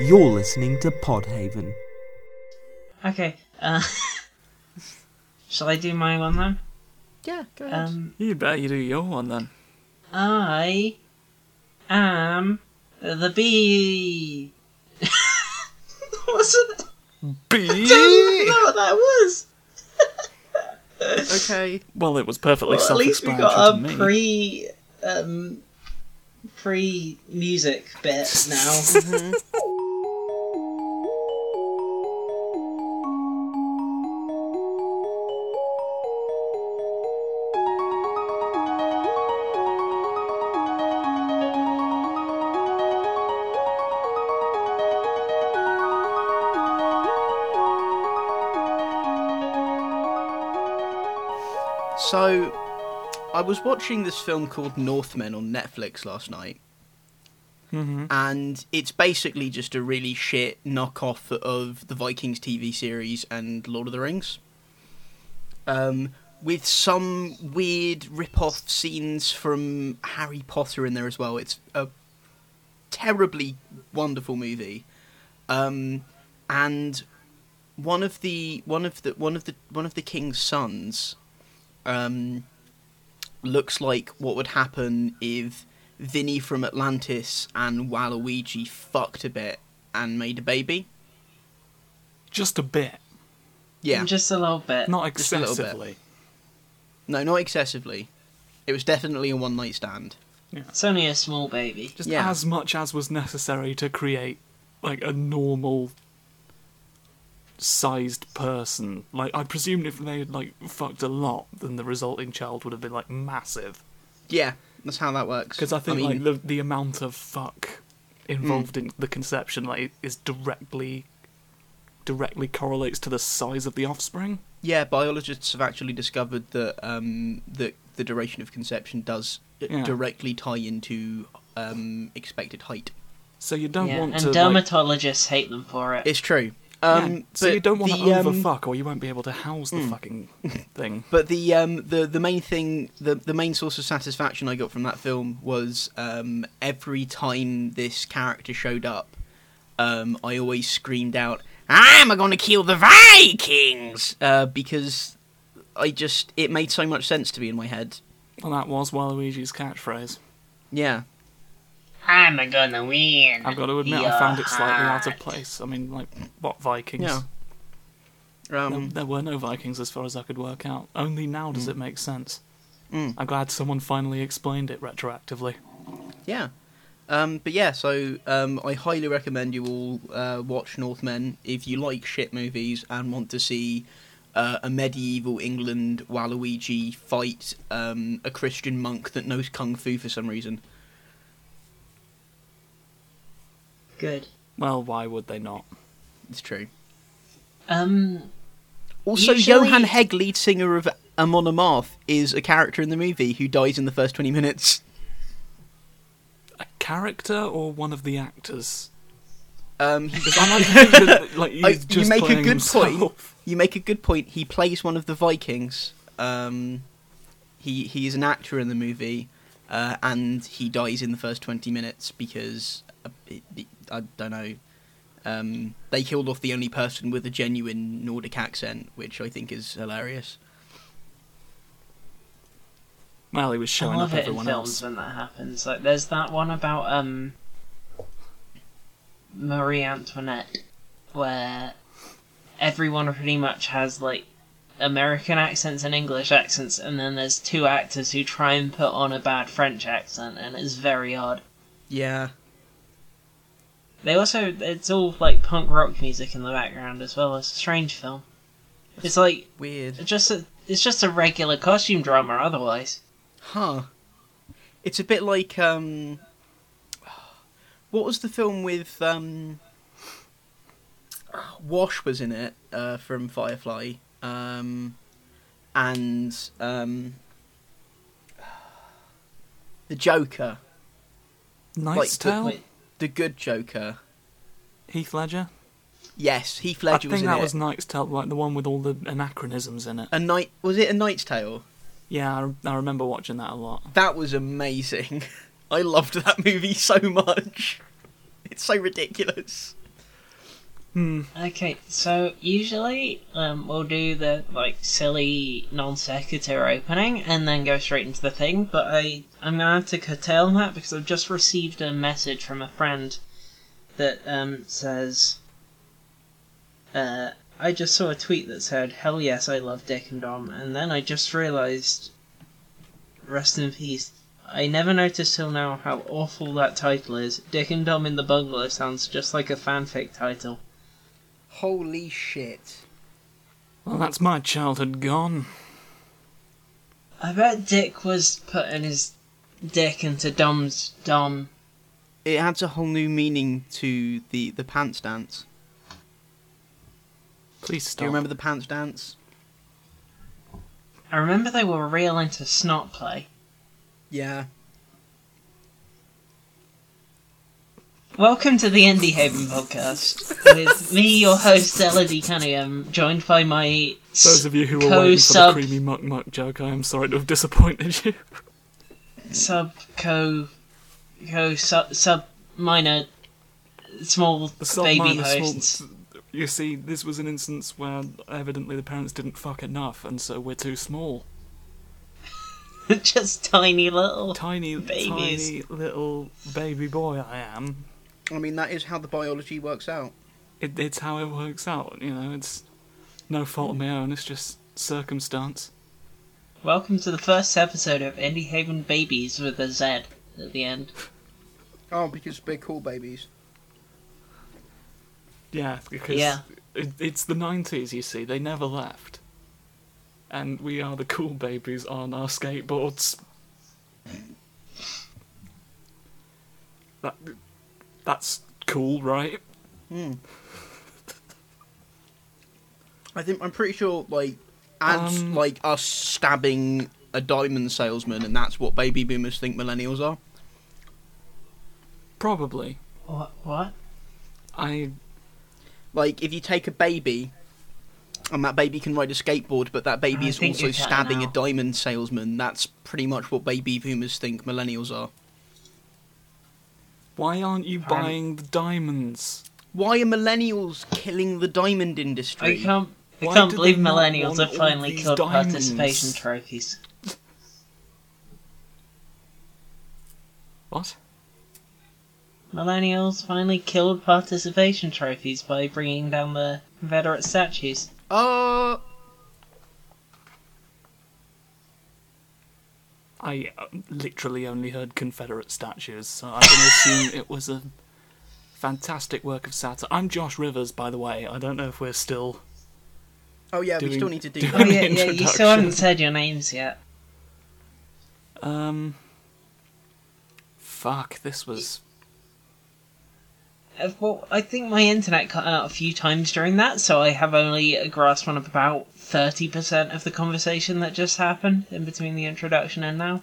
You're listening to Podhaven. Okay. Uh, shall I do my one then? Yeah, go ahead. Um, You better you do your one then. I am the bee. What's it? B. I don't even know what that was. okay. Well, it was perfectly Well, at least we self-explanatory got to a me. pre um pre music bit now. So, I was watching this film called Northmen on Netflix last night, hmm and it's basically just a really shit knockoff of the Vikings TV series and Lord of the Rings. Um, with some weird rip-off scenes from Harry Potter in there as well. It's a terribly wonderful movie, um, and one of the one of the one of the one of the king's sons um, looks like what would happen if Vinny from Atlantis and Waluigi fucked a bit and made a baby. Just a bit, Yeah, Just a little bit. not Just a little bit. excessively. no, not excessively. It was definitely a one night stand. Yeah. It's only a small baby. Just Yeah. as much as was necessary to create like a normal sized person. Like I presumed if they had like fucked a lot, then the resulting child would have been like massive. Yeah, that's how that works. Because I think mean, like the the amount of fuck involved Hmm. in the conception like is directly directly correlates to the size of the offspring. yeah, biologists have actually discovered that um, that the duration of conception does uh, Yeah. directly tie into um, expected height. So you don't yeah, want and to like, dermatologists hate them for it. It's true. Yeah, Um, so you don't want to um, overfuck or you won't be able to house the Mm. fucking thing. But the um, the the main thing, the the main source of satisfaction I got from that film was um, every time this character showed up, um, I always screamed out, "I'm going to kill the Vikings!" Uh, because I just it made so much sense to me in my head. And that was Waluigi's catchphrase. Yeah, I'm gonna win. I've got to admit, I found it slightly out of place. I mean, like, what Vikings? yeah. There, Um, there were no Vikings as far as I could work out. Only now does it make sense. Mm. I'm glad someone finally explained it retroactively. Yeah. Um, but yeah, so um, I highly recommend you all uh, watch Northmen if you like shit movies and want to see uh, a medieval England Waluigi fight um, a Christian monk that knows kung fu for some reason. Good. Well, why would they not? It's true. Um, Also, Usually- Johan Hegg, lead singer of Amon Amarth, is a character in the movie who dies in the first 20 minutes. A character or one of the actors? Um, he- I like to think that, like, he's I- you make a good himself. point. you make a good point. He plays one of the Vikings. Um, he he is an actor in the movie, uh, and he dies in the first twenty minutes because uh, it, it- I don't know. Um, they killed off the only person with a genuine Nordic accent, which I think is hilarious. Well, he was I showing love up it in everyone films else. when that happens. Like, there's that one about um Marie Antoinette, where everyone pretty much has like American accents and English accents, and then there's two actors who try and put on a bad French accent, and it's very odd. Yeah, They also, it's all like punk rock music in the background as well. It's a strange film. It's like weird, just a, it's just a regular costume drama. Otherwise, huh? It's a bit like um, what was the film with um, Wash was in it uh, from Firefly, um, and um, the Joker, Knight's the- Tale? wait, the good Joker. Heath Ledger? Yes, Heath I Ledger was think in that it. was Knight's Tale, like the one with all the anachronisms in it. a night. Was it a Knight's Tale? Yeah, I, I remember watching that a lot. That was amazing. I loved that movie so much. It's so ridiculous. Hmm. Okay, so usually um, we'll do the like silly non sequitur opening and then go straight into the thing. But I I'm gonna have to curtail that because I've just received a message from a friend that um, says, uh, "I just saw a tweet that said, hell yes, I love Dick and Dom,' and then I just realised, rest in peace." I never noticed till now how awful that title is. Dick and Dom in the Bungalow sounds just like a fanfic title. Holy shit. Well, that's my childhood gone. I bet Dick was putting his dick into Dom's Dom. It adds a whole new meaning to the, the pants dance. Please stop. Do you remember the pants dance? I remember they were real into snot play. Yeah. Welcome to the Indie Haven podcast with me, your host Elodie Cunningham, joined by my Those of you who were waiting for the co-sub creamy muck muck joke, I am sorry to have disappointed you. sub co co sub sub minor small The sub baby minor small- hosts. You see, this was an instance where evidently the parents didn't fuck enough, and so we're too small. Just tiny little. Tiny, Babies. tiny little baby boy I am. I mean, that is how the biology works out. It, it's how it works out, you know. It's no fault of my own. It's just circumstance. Welcome to the first episode of Indie Haven Babies with a Z at the end. Oh, because we're cool babies. Yeah, because Yeah. It, it's the nineties. You see, they never left, and we are the cool babies on our skateboards. That that's cool, right? Hmm. I think I'm pretty sure, like, ads Um, like us stabbing a diamond salesman, and that's what baby boomers think millennials are. Probably. What? What? I Like, if you take a baby, and that baby can ride a skateboard, but that baby I is also stabbing a diamond salesman, that's pretty much what baby boomers think millennials are. Why aren't you Pardon? buying the diamonds? Why are millennials killing the diamond industry? I industry? can't. I Why can't believe millennials have finally killed diamonds? participation trophies. What? Millennials finally killed participation trophies by bringing down the Confederate statues. Uh, I uh, literally only heard Confederate statues, so I'm going to assume it was a fantastic work of satire. I'm Josh Rivers, by the way. I don't know if we're still. oh yeah, we Doing- still need to do doing- Oh that. yeah, the yeah. You still haven't said your names yet. Um. Fuck, this was. Uh, Well, I think my internet cut out a few times during that, so I have only a grasp on about thirty percent of the conversation that just happened in between the introduction and now.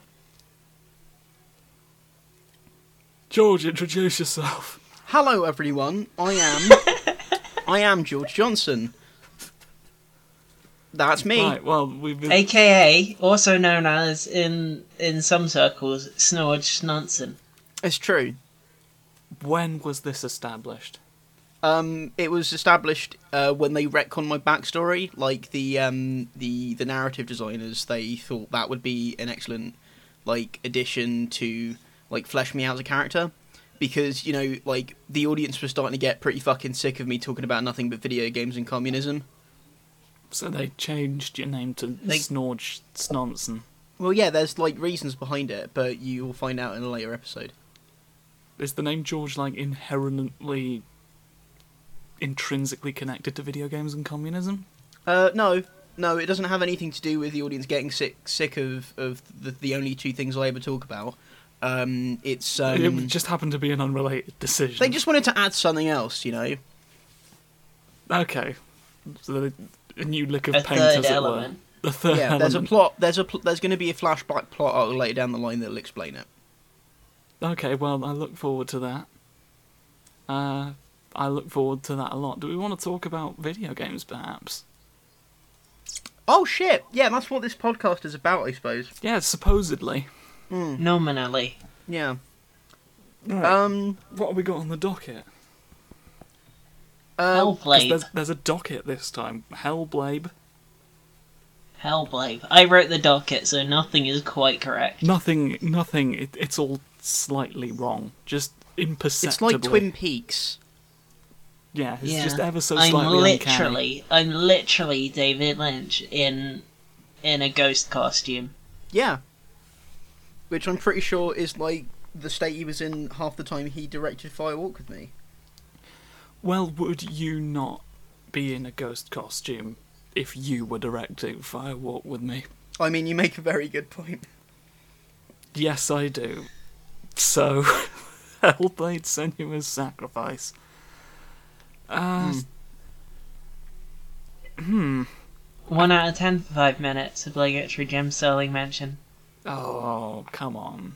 George, introduce yourself. Hello, everyone. I am. I am George Johnson. That's me. Right, well, we've been. AKA, also known as in in some circles, Snorge Snunson. It's true. When was this established? Um, it was established uh, when they retconned my backstory. Like the um, the the narrative designers, they thought that would be an excellent like addition to like flesh me out as a character. Because you know, like the audience was starting to get pretty fucking sick of me talking about nothing but video games and communism. So they changed your name to They- Snorge Snonson. Well, yeah, there's like reasons behind it, but you will find out in a later episode. Is the name George like inherently, intrinsically connected to video games and communism? Uh, no, no, it doesn't have anything to do with the audience getting sick sick of of the, the only two things I ever talk about. Um, it's um, it just happened to be an unrelated decision. they just wanted to add something else, you know. okay. So the, a new lick of A paint, third as it element. were. The third Yeah, there's a plot. There's a pl- there's going to be a flashback plot arc later down the line that'll explain it. Okay, well, I look forward to that. Uh, I look forward to that a lot. Do we want to talk about video games, perhaps? Oh shit! Yeah, that's what this podcast is about, I suppose. Yeah, supposedly. Hmm. Nominally. Yeah. Right. Um. what have we got on the docket? Uh, 'Cause Hellblade. there's, there's a docket this time. Hellblade. Hellblade. I wrote the docket, so nothing is quite correct. Nothing, nothing. It, it's all slightly wrong. Just imperceptible. it's like Twin Peaks. Yeah, it's Yeah. just ever so slightly. I'm slightly uncanny. literally, I'm literally David Lynch in in a ghost costume. Yeah. Which I'm pretty sure is like the state he was in half the time he directed Fire Walk with Me. Well, would you not be in a ghost costume if you were directing Fire Walk with me? I mean, you make a very good point. Yes, I do. So, Hellblade Senua's Sacrifice. Uh, hmm. One out of ten for five minutes. Obligatory Jim Sterling mention. Oh, come on.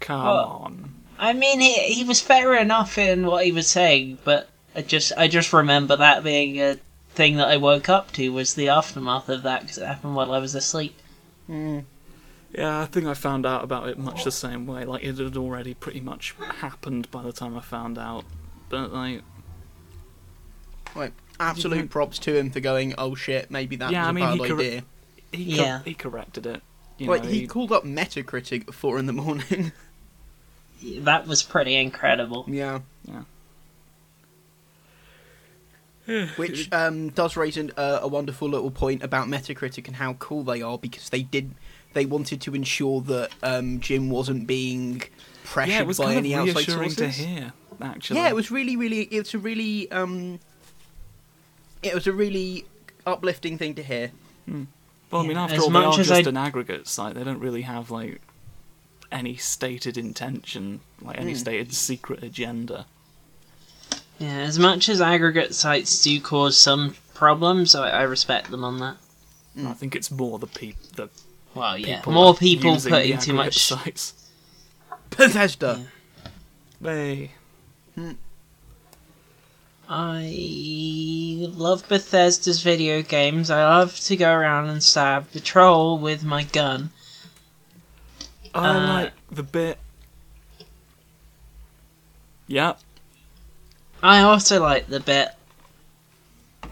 Come Oh. on. I mean, he he was fair enough in what he was saying, but I just I just remember that being a thing that I woke up to was the aftermath of that because it happened while I was asleep. Yeah, I think I found out about it much the same way. Like, it had already pretty much happened by the time I found out. But, like, Like, absolute props to him for going, oh shit, maybe that Yeah, was I a mean, bad he corre- idea. he, Yeah. he corrected it. You Like, know, he called up Metacritic at four in the morning. That was pretty incredible. yeah. Yeah. Which um, does raise an, uh, a wonderful little point about Metacritic and how cool they are because they did they wanted to ensure that um, Jim wasn't being pressured yeah, it was by kind any of outside reassuring sources. to hear, actually. Yeah, it was really, really. It's a really, um, it was a really uplifting thing to hear. Well, I mean, Yeah, after as all, they much are as just I- an aggregate site. They don't really have, like, any stated intention, like, any Hmm. stated secret agenda. Yeah, as much as aggregate sites do cause some problems, I, I respect them on that. Mm. I think it's more the peop- the Well, yeah, people more people using the putting too aggregate much. sites. Bethesda. They I love Bethesda's video games. I love to go around and stab the troll with my gun. I Uh, like the bit. Yep, I also like the bit.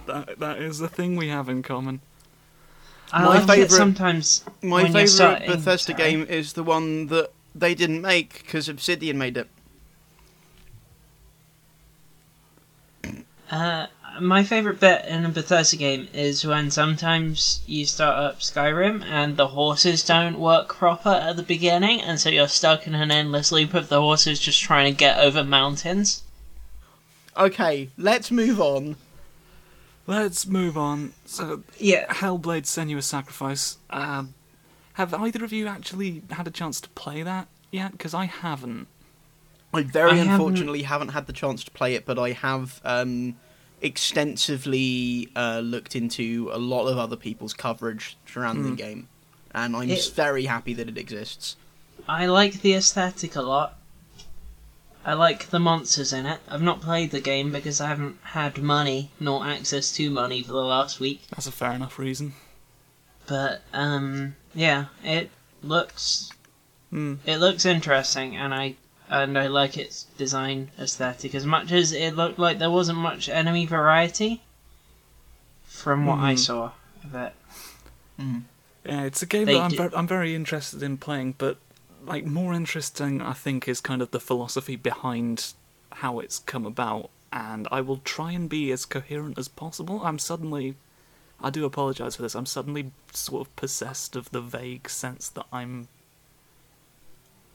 that that is the thing we have in common. I My like favourite- sometimes. My when you're favourite starting- Bethesda game is the one that they didn't make because Obsidian made it. Uh, my favorite bit in a Bethesda game is when sometimes you start up Skyrim and the horses don't work proper at the beginning, and so you're stuck in an endless loop of the horses just trying to get over mountains. Okay, let's move on. Let's move on. So, Yeah, Hellblade: Senua's Sacrifice. Um, have either of you actually had a chance to play that yet? Because I haven't. I very I haven't- unfortunately haven't... had the chance to play it, but I have um, extensively uh, looked into a lot of other people's coverage surrounding Hmm. the game, and I'm It- very happy that it exists. I like the aesthetic a lot. I like the monsters in it. I've not played the game because I haven't had money nor access to money for the last week. That's a fair enough reason. But um, yeah, it looks Hmm. it looks interesting, and I and I like its design aesthetic as much as it looked like there wasn't much enemy variety. From what I Mhm. saw of it, Yeah, it's a game They that I'm, ver- I'm very interested in playing, but like more interesting, I think, is kind of the philosophy behind how it's come about. And I will try and be as coherent as possible. I'm suddenly, I do apologize for this. I'm suddenly sort of possessed of the vague sense that I'm,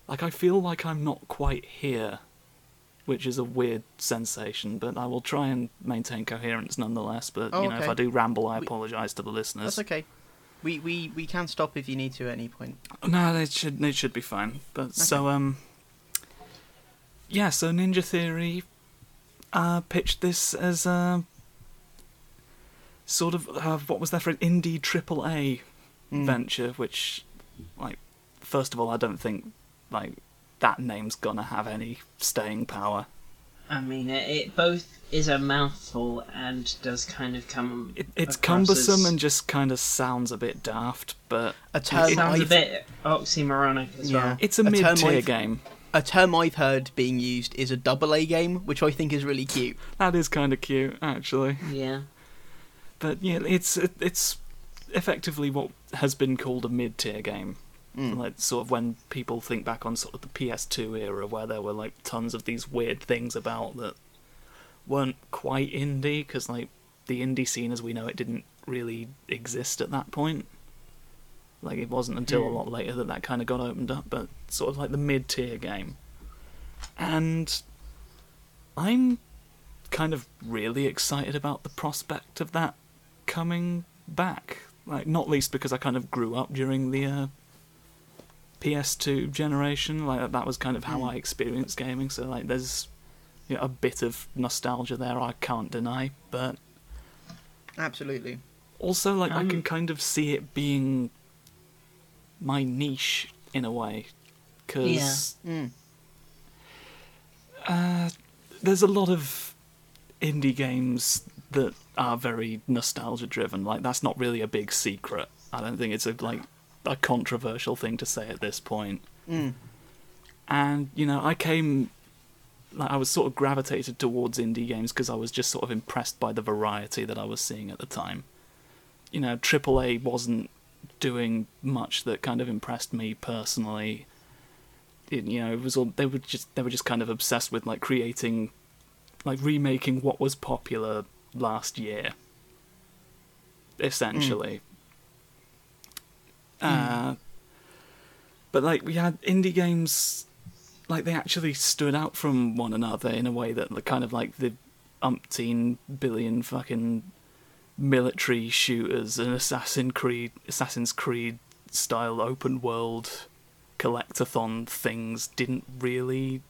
like, I feel like I'm not quite here, which is a weird sensation. But I will try and maintain coherence nonetheless. But Oh, you know, if. I do ramble, I We- apologize to the listeners. That's okay. We, we we can stop if you need to at any point. No, they should they should be fine. But so um yeah, so Ninja Theory uh pitched this as a sort of uh, what was that for an indie triple A Mm. venture, which like first of all I don't think like that name's gonna have any staying power. I mean, it, it both is a mouthful and does kind of come. It, it's cumbersome as- and just kind of sounds a bit daft, but A term sounds a I've- bit oxymoronic as Yeah. well. it's a A mid-tier game. a term I've heard being used is a double A game, which I think is really cute. That is kind of cute, actually. Yeah. But yeah, it's it's effectively what has been called a mid-tier game. Mm. Like sort of when people think back on sort of the PS2 era, where there were like tons of these weird things about that weren't quite indie, because like the indie scene as we know it didn't really exist at that point. Like it wasn't until a Hmm. lot later that that kind of got opened up, but sort of like the mid-tier game. And I'm kind of really excited about the prospect of that coming back. Like not least because I kind of grew up during the uh, PS2 generation. Like that was kind of how Mm. I experienced gaming. So like there's you know, a bit of nostalgia there I can't deny, but Absolutely. also like I Um, can kind of see it being my niche in a way because Mm. uh, there's a lot of indie games that are very nostalgia driven. Like that's not really a big secret. I don't think it's a like a controversial thing to say at this point. Mm. And you know, I came like I was sort of gravitated towards indie games because I was just sort of impressed by the variety that I was seeing at the time. You know, AAA wasn't doing much that kind of impressed me personally. It, you know, it was all they were just they were just kind of obsessed with like creating, like remaking what was popular last year. Essentially. Uh, but like we had indie games like they actually stood out from one another in a way that the kind of like the umpteen billion fucking military shooters and Assassin Creed Assassin's Creed style open world collectathon things didn't really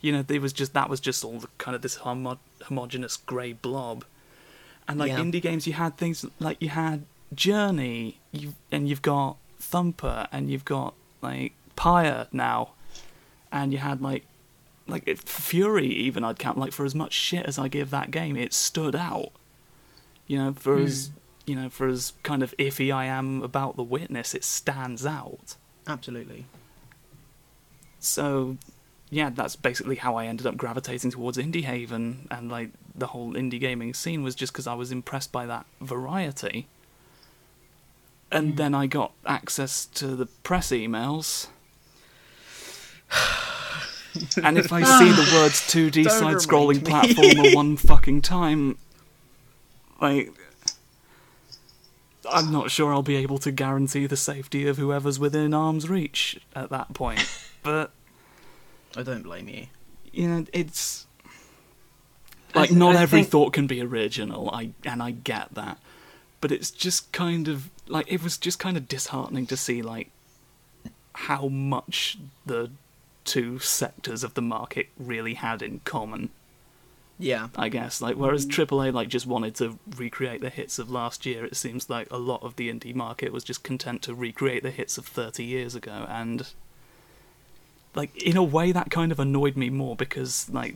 you know there was just that was just all the kind of this homo- homogenous grey blob and like Yeah. indie games you had things like you had Journey you and you've got Thumper and you've got like Pyre now and you had like like it, Furi even I'd count like for as much shit as I give that game it stood out. You know for as hmm. you know for as kind of iffy I am about the witness it stands out. Absolutely. so yeah that's basically how I ended up gravitating towards Indie Haven and like the whole indie gaming scene was just because I was impressed by that variety and mm. then I got access to the press emails and if I see the words 2D Don't side scrolling platformer one fucking time, like, I'm not sure I'll be able to guarantee the safety of whoever's within arm's reach at that point. But, I don't blame you. you know, it's. Like, not I every think- thought can be original, I and I get that. But it's just kind of. Like, it was just kind of disheartening to see, like, how much the two sectors of the market really had in common. Yeah. I guess. Like whereas AAA like just wanted to recreate the hits of last year, it seems like a lot of the indie market was just content to recreate the hits of 30 years ago and like in a way that kind of annoyed me more because like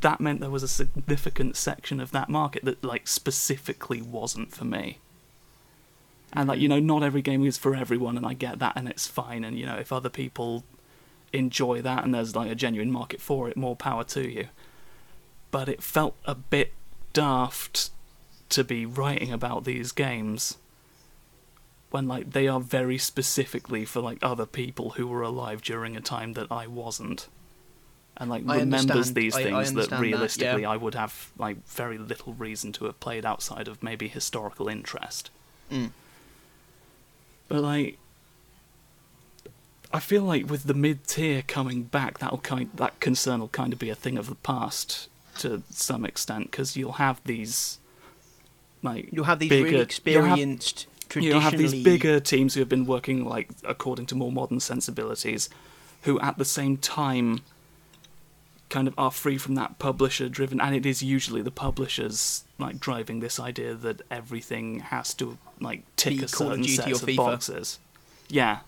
that meant there was a significant section of that market that like specifically wasn't for me. And like you know not every game is for everyone and I get that and it's fine and you know if other people enjoy that and there's like a genuine market for it more power to you but it felt a bit daft to be writing about these games when like they are very specifically for like other people who were alive during a time that I wasn't and like I remembers understand- these I- I things that understand that, realistically yeah. I would have like very little reason to have played outside of maybe historical interest Mm. But like I feel like with the mid tier coming back, that'll kind that concern will kind of be a thing of the past to some extent because you'll have these like You'll have these bigger, really you'll have- experienced, You'll have these bigger teams who have been working like according to more modern sensibilities, who at the same time kind of are free from that publisher driven and it is usually the publishers like driving this idea that everything has to like tick Be a Call of certain set of FIFA. boxes. Yeah,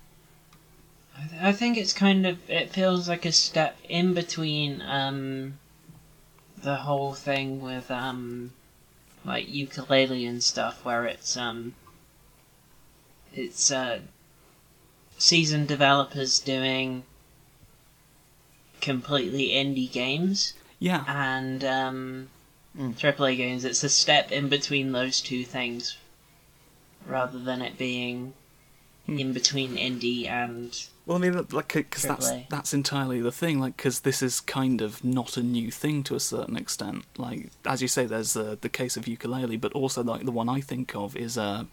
I th- I think it's kind of it feels like a step in between um the whole thing with um like Yooka-Laylee and stuff where it's um it's uh seasoned developers doing completely indie games Yeah, and um, Mm. AAA games. It's a step in between those two things, rather than it being Hmm. in between indie and Well, I mean, like, because that's that's entirely the thing. Like, because this is kind of not a new thing to a certain extent. Like, as you say, there's uh, the case of Yooka-Laylee, but also like the one I think of is uh,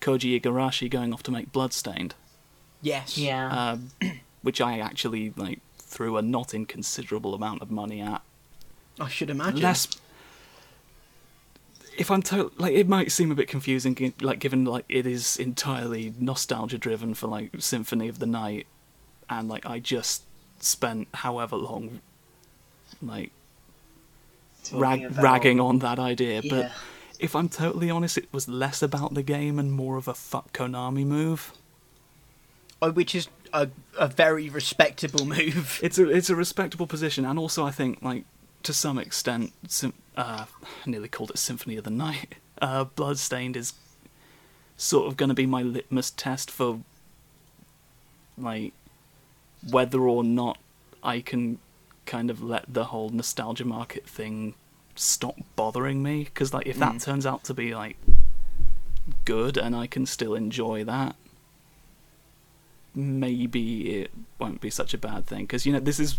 Koji Igarashi going off to make Bloodstained, Yes. yeah. um, which I actually like threw a not inconsiderable amount of money at. I should imagine. Less. If I'm to- like, it might seem a bit confusing, like given like it is entirely nostalgia driven for like Symphony of the Night, and like I just spent however long, like rag- about- ragging on that idea. Yeah. But if I'm totally honest, it was less about the game and more of a fuck Konami move. Oh, which is a, a very respectable move. It's a it's a respectable position, and also I think like to some extent, sim- uh, I nearly called it Symphony of the Night. Uh, Bloodstained is sort of going to be my litmus test for like whether or not I can kind of let the whole nostalgia market thing stop bothering me. Because like if that Mm. turns out to be like good and I can still enjoy that, maybe it won't be such a bad thing because you know this is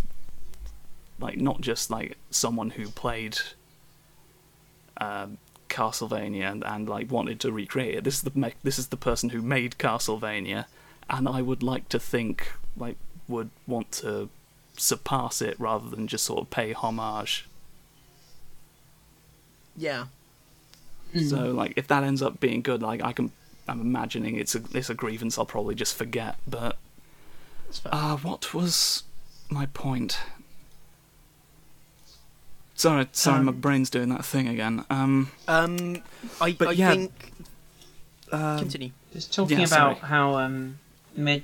like not just like someone who played um, Castlevania and, and like wanted to recreate it. This is the me- this is the person who made Castlevania, and I would like to think like would want to surpass it rather than just sort of pay homage. Yeah. So like if that ends up being good, like I can I'm imagining it's a it's a grievance I'll probably just forget. But That's uh, what was my point? Sorry, sorry, my Um, brain's doing that thing again. Um, um, I, but I yeah, think. uh, Continue. Just talking Yeah, about sorry. how um, mid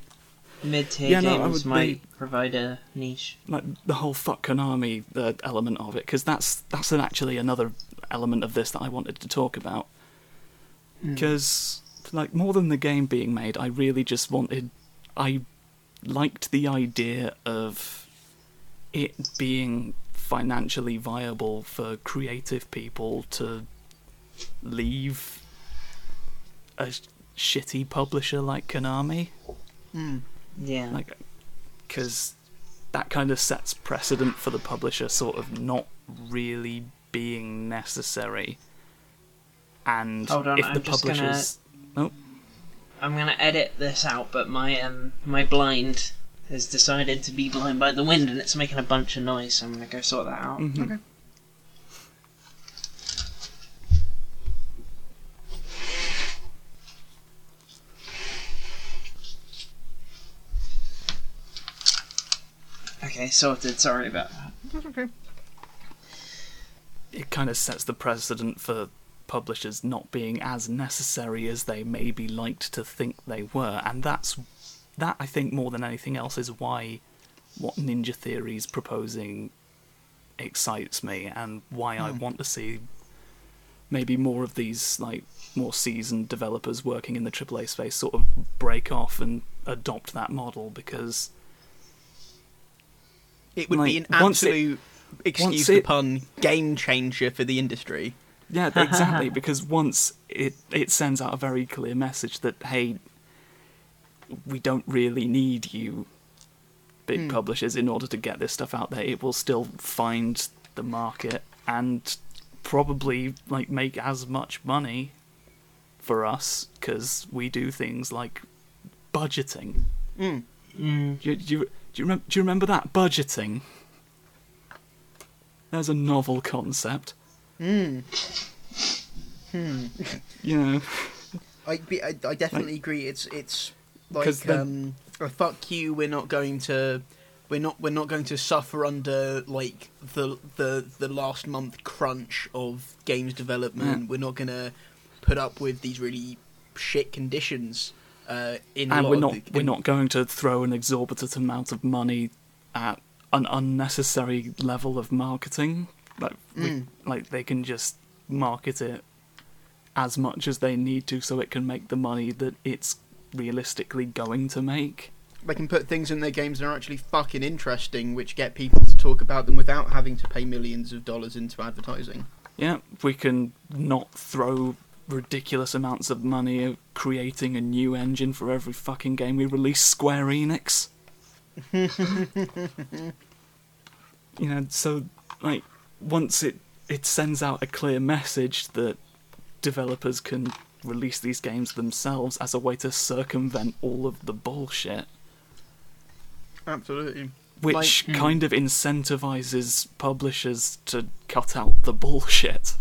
mid tier Yeah, no, games would might be- provide a niche. like the whole fuck Konami the element of it because that's that's an, actually another element of this that I wanted to talk about because like more than the game being made I really just wanted I liked the idea of it being financially viable for creative people to leave a shitty publisher like Konami Mm. Yeah. like because that kind of sets precedent for the publisher sort of not really being necessary and Hold on, if I'm the gonna- publishers oh I'm gonna edit this out, but my um my blind has decided to be blown by the wind and it's making a bunch of noise, so I'm gonna go sort that out. mhm. Okay. Okay, sorted. Sorry about that. That's okay. it kind of sets the precedent for publishers not being as necessary as they maybe liked to think they were and that's that I think more than anything else is why what Ninja Theory is proposing excites me and why I Hmm. want to see maybe more of these like more seasoned developers working in the AAA space sort of break off and adopt that model because It would be an once it- absolute, excuse once the it- pun, game changer for the industry. Yeah, exactly. because once it it sends out a very clear message that hey, we don't really need you, big Hmm. publishers, in order to get this stuff out there. It will still find the market and probably like make as much money for us because we do things like budgeting. Mm. Mm. Do you, do you, do you, remem- do you remember that budgeting? There's a novel concept. Mm. Hmm. You know. I, be- I, I definitely agree. It's it's like then- um, a fuck you. We're not going to, we're not we're not going to suffer under like the the the last month crunch of games development. Yeah. We're not gonna put up with these really shit conditions. Uh, in and we're not the- we're not going to throw an exorbitant amount of money at an unnecessary level of marketing. Like we, Mm. like they can just market it as much as they need to, so it can make the money that it's realistically going to make. they can put things in their games that are actually fucking interesting, which get people to talk about them without having to pay millions of dollars into advertising. Yeah, we can not throw ridiculous amounts of money at creating a new engine for every fucking game we release. Square Enix. you know, so like once it it sends out a clear message that developers can release these games themselves as a way to circumvent all of the bullshit, Absolutely. which Like- kind of incentivizes publishers to cut out the bullshit.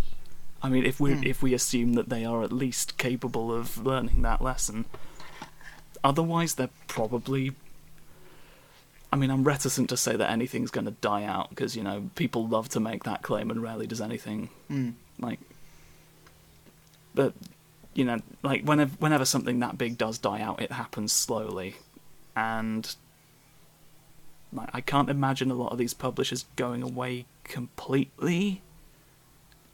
I mean, if we Hmm. if we assume that they are at least capable of learning that lesson, otherwise they're probably. I mean, I'm reticent to say that anything's going to die out because you know people love to make that claim, and rarely does anything Mm. like. But you know, like whenever whenever something that big does die out, it happens slowly, and like I can't imagine a lot of these publishers going away completely.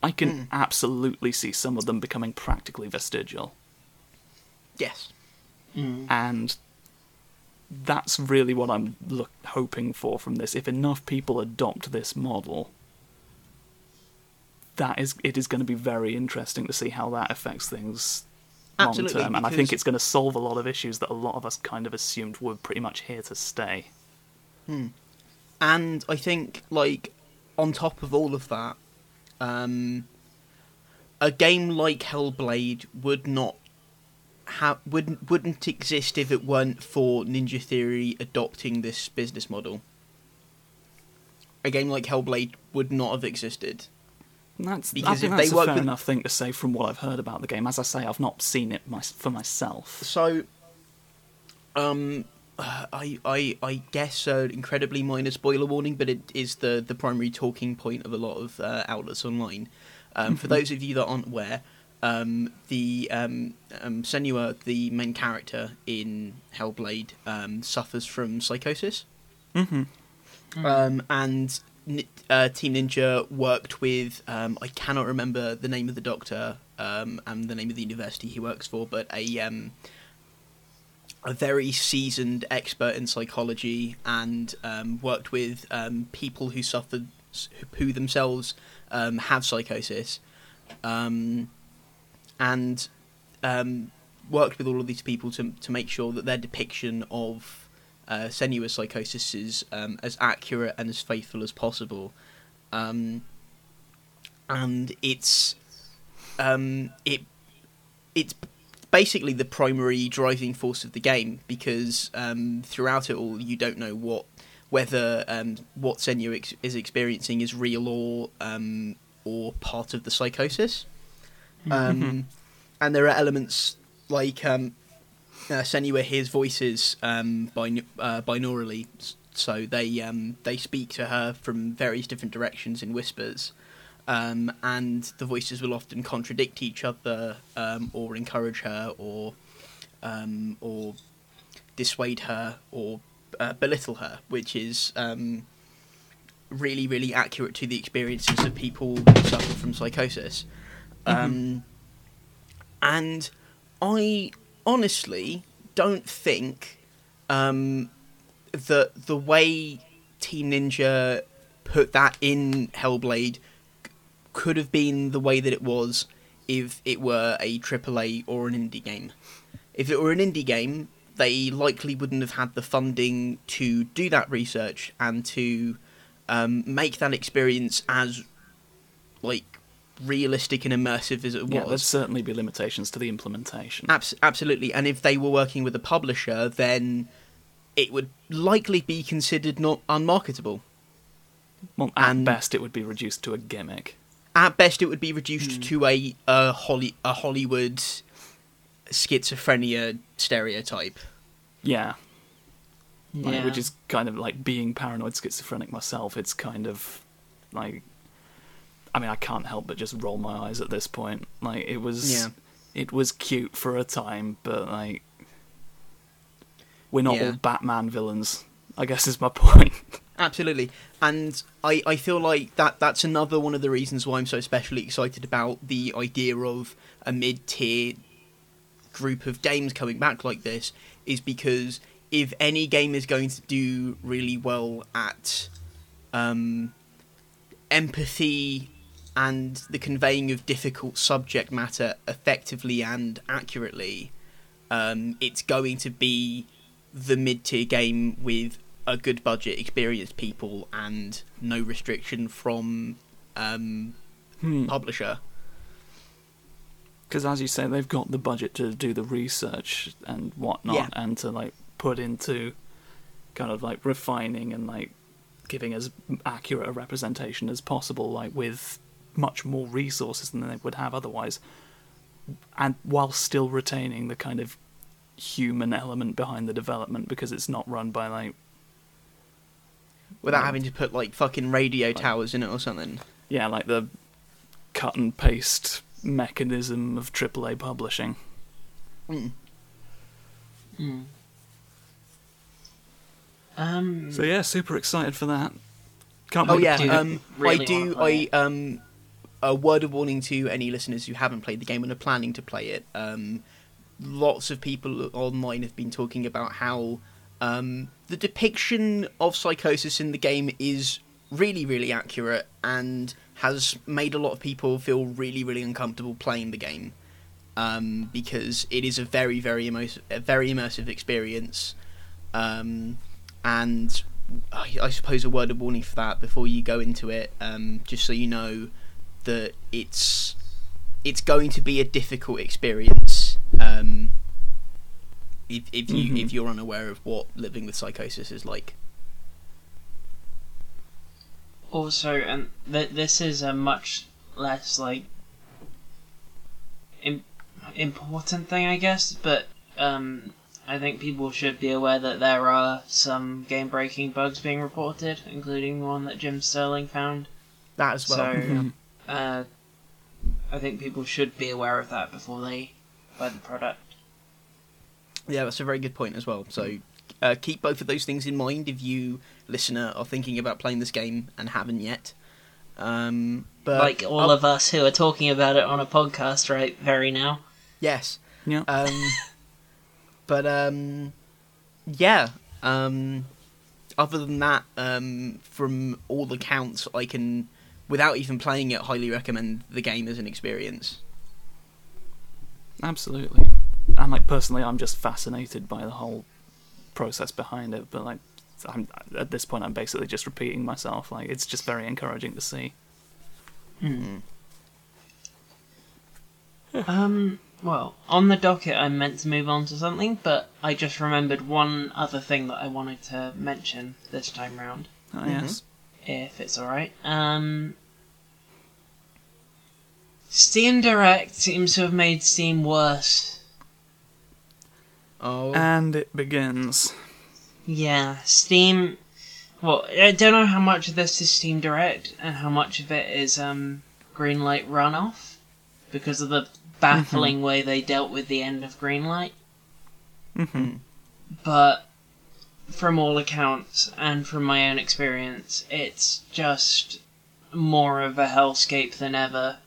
I can Hmm. absolutely see some of them becoming practically vestigial, Yes. and that's really what I'm look, hoping for from this. If enough people adopt this model, that is it is going to be very interesting to see how that affects things long term, and I think it's going to solve a lot of issues that a lot of us kind of assumed were pretty much here to stay. And I think, like, on top of all of that, um, a game like Hellblade would not have wouldn't wouldn't exist if it weren't for Ninja Theory adopting this business model. A game like Hellblade would not have existed. That's, Because if that's they a fair with- enough thing to say from what I've heard about the game. As I say, I've not seen it my, for myself. So, um, I I I guess an incredibly minor spoiler warning, but it is the the primary talking point of a lot of uh, outlets online. Um, For those of you that aren't aware, um, the um, um, Senua, the main character in Hellblade, um, suffers from psychosis. hmm Um, and uh, Team Ninja worked with um, I cannot remember the name of the doctor um, and the name of the university he works for, but a um, a very seasoned expert in psychology and um, worked with um, people who suffered who themselves um, have psychosis, um, and um, worked with all of these people to to make sure that their depiction of uh, Senua's psychosis is um, as accurate and as faithful as possible. Um, and it's um, it it's basically the primary driving force of the game because um, throughout it all you don't know what whether um, what Senua ex- is experiencing is real or or part of the psychosis. Um, and there are elements like um, uh, Senua hears voices um, bin- uh, binaurally, so they um, they speak to her from various different directions in whispers, um, and the voices will often contradict each other um, or encourage her or um, or dissuade her or uh, belittle her, which is um, really really accurate to the experiences of people who suffer from psychosis. Um, and I honestly don't think um, that the way Team Ninja put that in Hellblade could have been the way that it was if it were a AAA or an indie game. If it were an indie game, they likely wouldn't have had the funding to do that research and to um, make that experience as like realistic and immersive as it Yeah, there'd certainly be limitations to the implementation. Abs- absolutely. And if they were working with a publisher, then it would likely be considered not unmarketable. well, at and- best, it would be reduced to a gimmick. At best, it would be reduced hmm. to a a, Holly- a Hollywood schizophrenia stereotype. Yeah, like, Yeah. which is kind of like being paranoid schizophrenic myself. It's kind of like, I mean, I can't help but just roll my eyes at this point. Like it was, Yeah. it was cute for a time, but like, we're not Yeah. all Batman villains. I guess is my point. Absolutely, and I, I feel like that that's another one of the reasons why I'm so especially excited about the idea of a mid tier group of games coming back like this is because if any game is going to do really well at um, empathy and the conveying of difficult subject matter effectively and accurately, um, it's going to be the mid tier game with a good budget, experienced people, and no restriction from um, Hmm. publisher. Because as you say, they've got the budget to do the research and whatnot, Yeah. and to like put into kind of like refining and like giving as accurate a representation as possible, like with much more resources than they would have otherwise, and while still retaining the kind of human element behind the development because it's not run by like Without Right. having to put like fucking radio towers in it or something. yeah, like the cut and paste mechanism of AAA publishing. Mm. Mm. Um, So yeah, super excited for that. Can't Oh wait yeah, um, really I do. I um, a word of warning to any listeners who haven't played the game and are planning to play it. Um, lots of people online have been talking about how um, the depiction of psychosis in the game is really, really accurate and has made a lot of people feel really, really uncomfortable playing the game um, because it is a very, very immersive, very immersive experience. Um, and I, I suppose a word of warning for that before you go into it, um, just so you know that it's it's going to be a difficult experience. Um, if if you Mhm. if you're unaware of what living with psychosis is like. also, and th- this is a much less like Im- important thing, I guess. But um, I think people should be aware that there are some game-breaking bugs being reported, including the one that Jim Sterling found. That as well. So, Mhm. Uh, I think people should be aware of that before they buy the product. Yeah, that's a very good point as well. So uh, keep both of those things in mind if you, listener, are thinking about playing this game and haven't yet. Um, but like all I'll- of us who are talking about it on a podcast right very now. yes, Yeah. um, but um, yeah. Um, other than that, um, from all accounts, I can, without even playing it, highly recommend the game as an experience. Absolutely. And like personally, I'm just fascinated by the whole process behind it. But like, I'm at this point, I'm basically just repeating myself. Like, it's just very encouraging to see. Hmm. Um, well, on the docket, I meant to move on to something, but I just remembered one other thing that I wanted to mention this time round, Oh, yes. if it's alright. Um, Steam Direct seems to have made Steam worse. Oh, And it begins. Yeah, Steam. Well, I don't know how much of this is Steam Direct and how much of it is um, Greenlight runoff because of the baffling way they dealt with the end of Greenlight. hmm But from all accounts and from my own experience, it's just more of a hellscape than ever.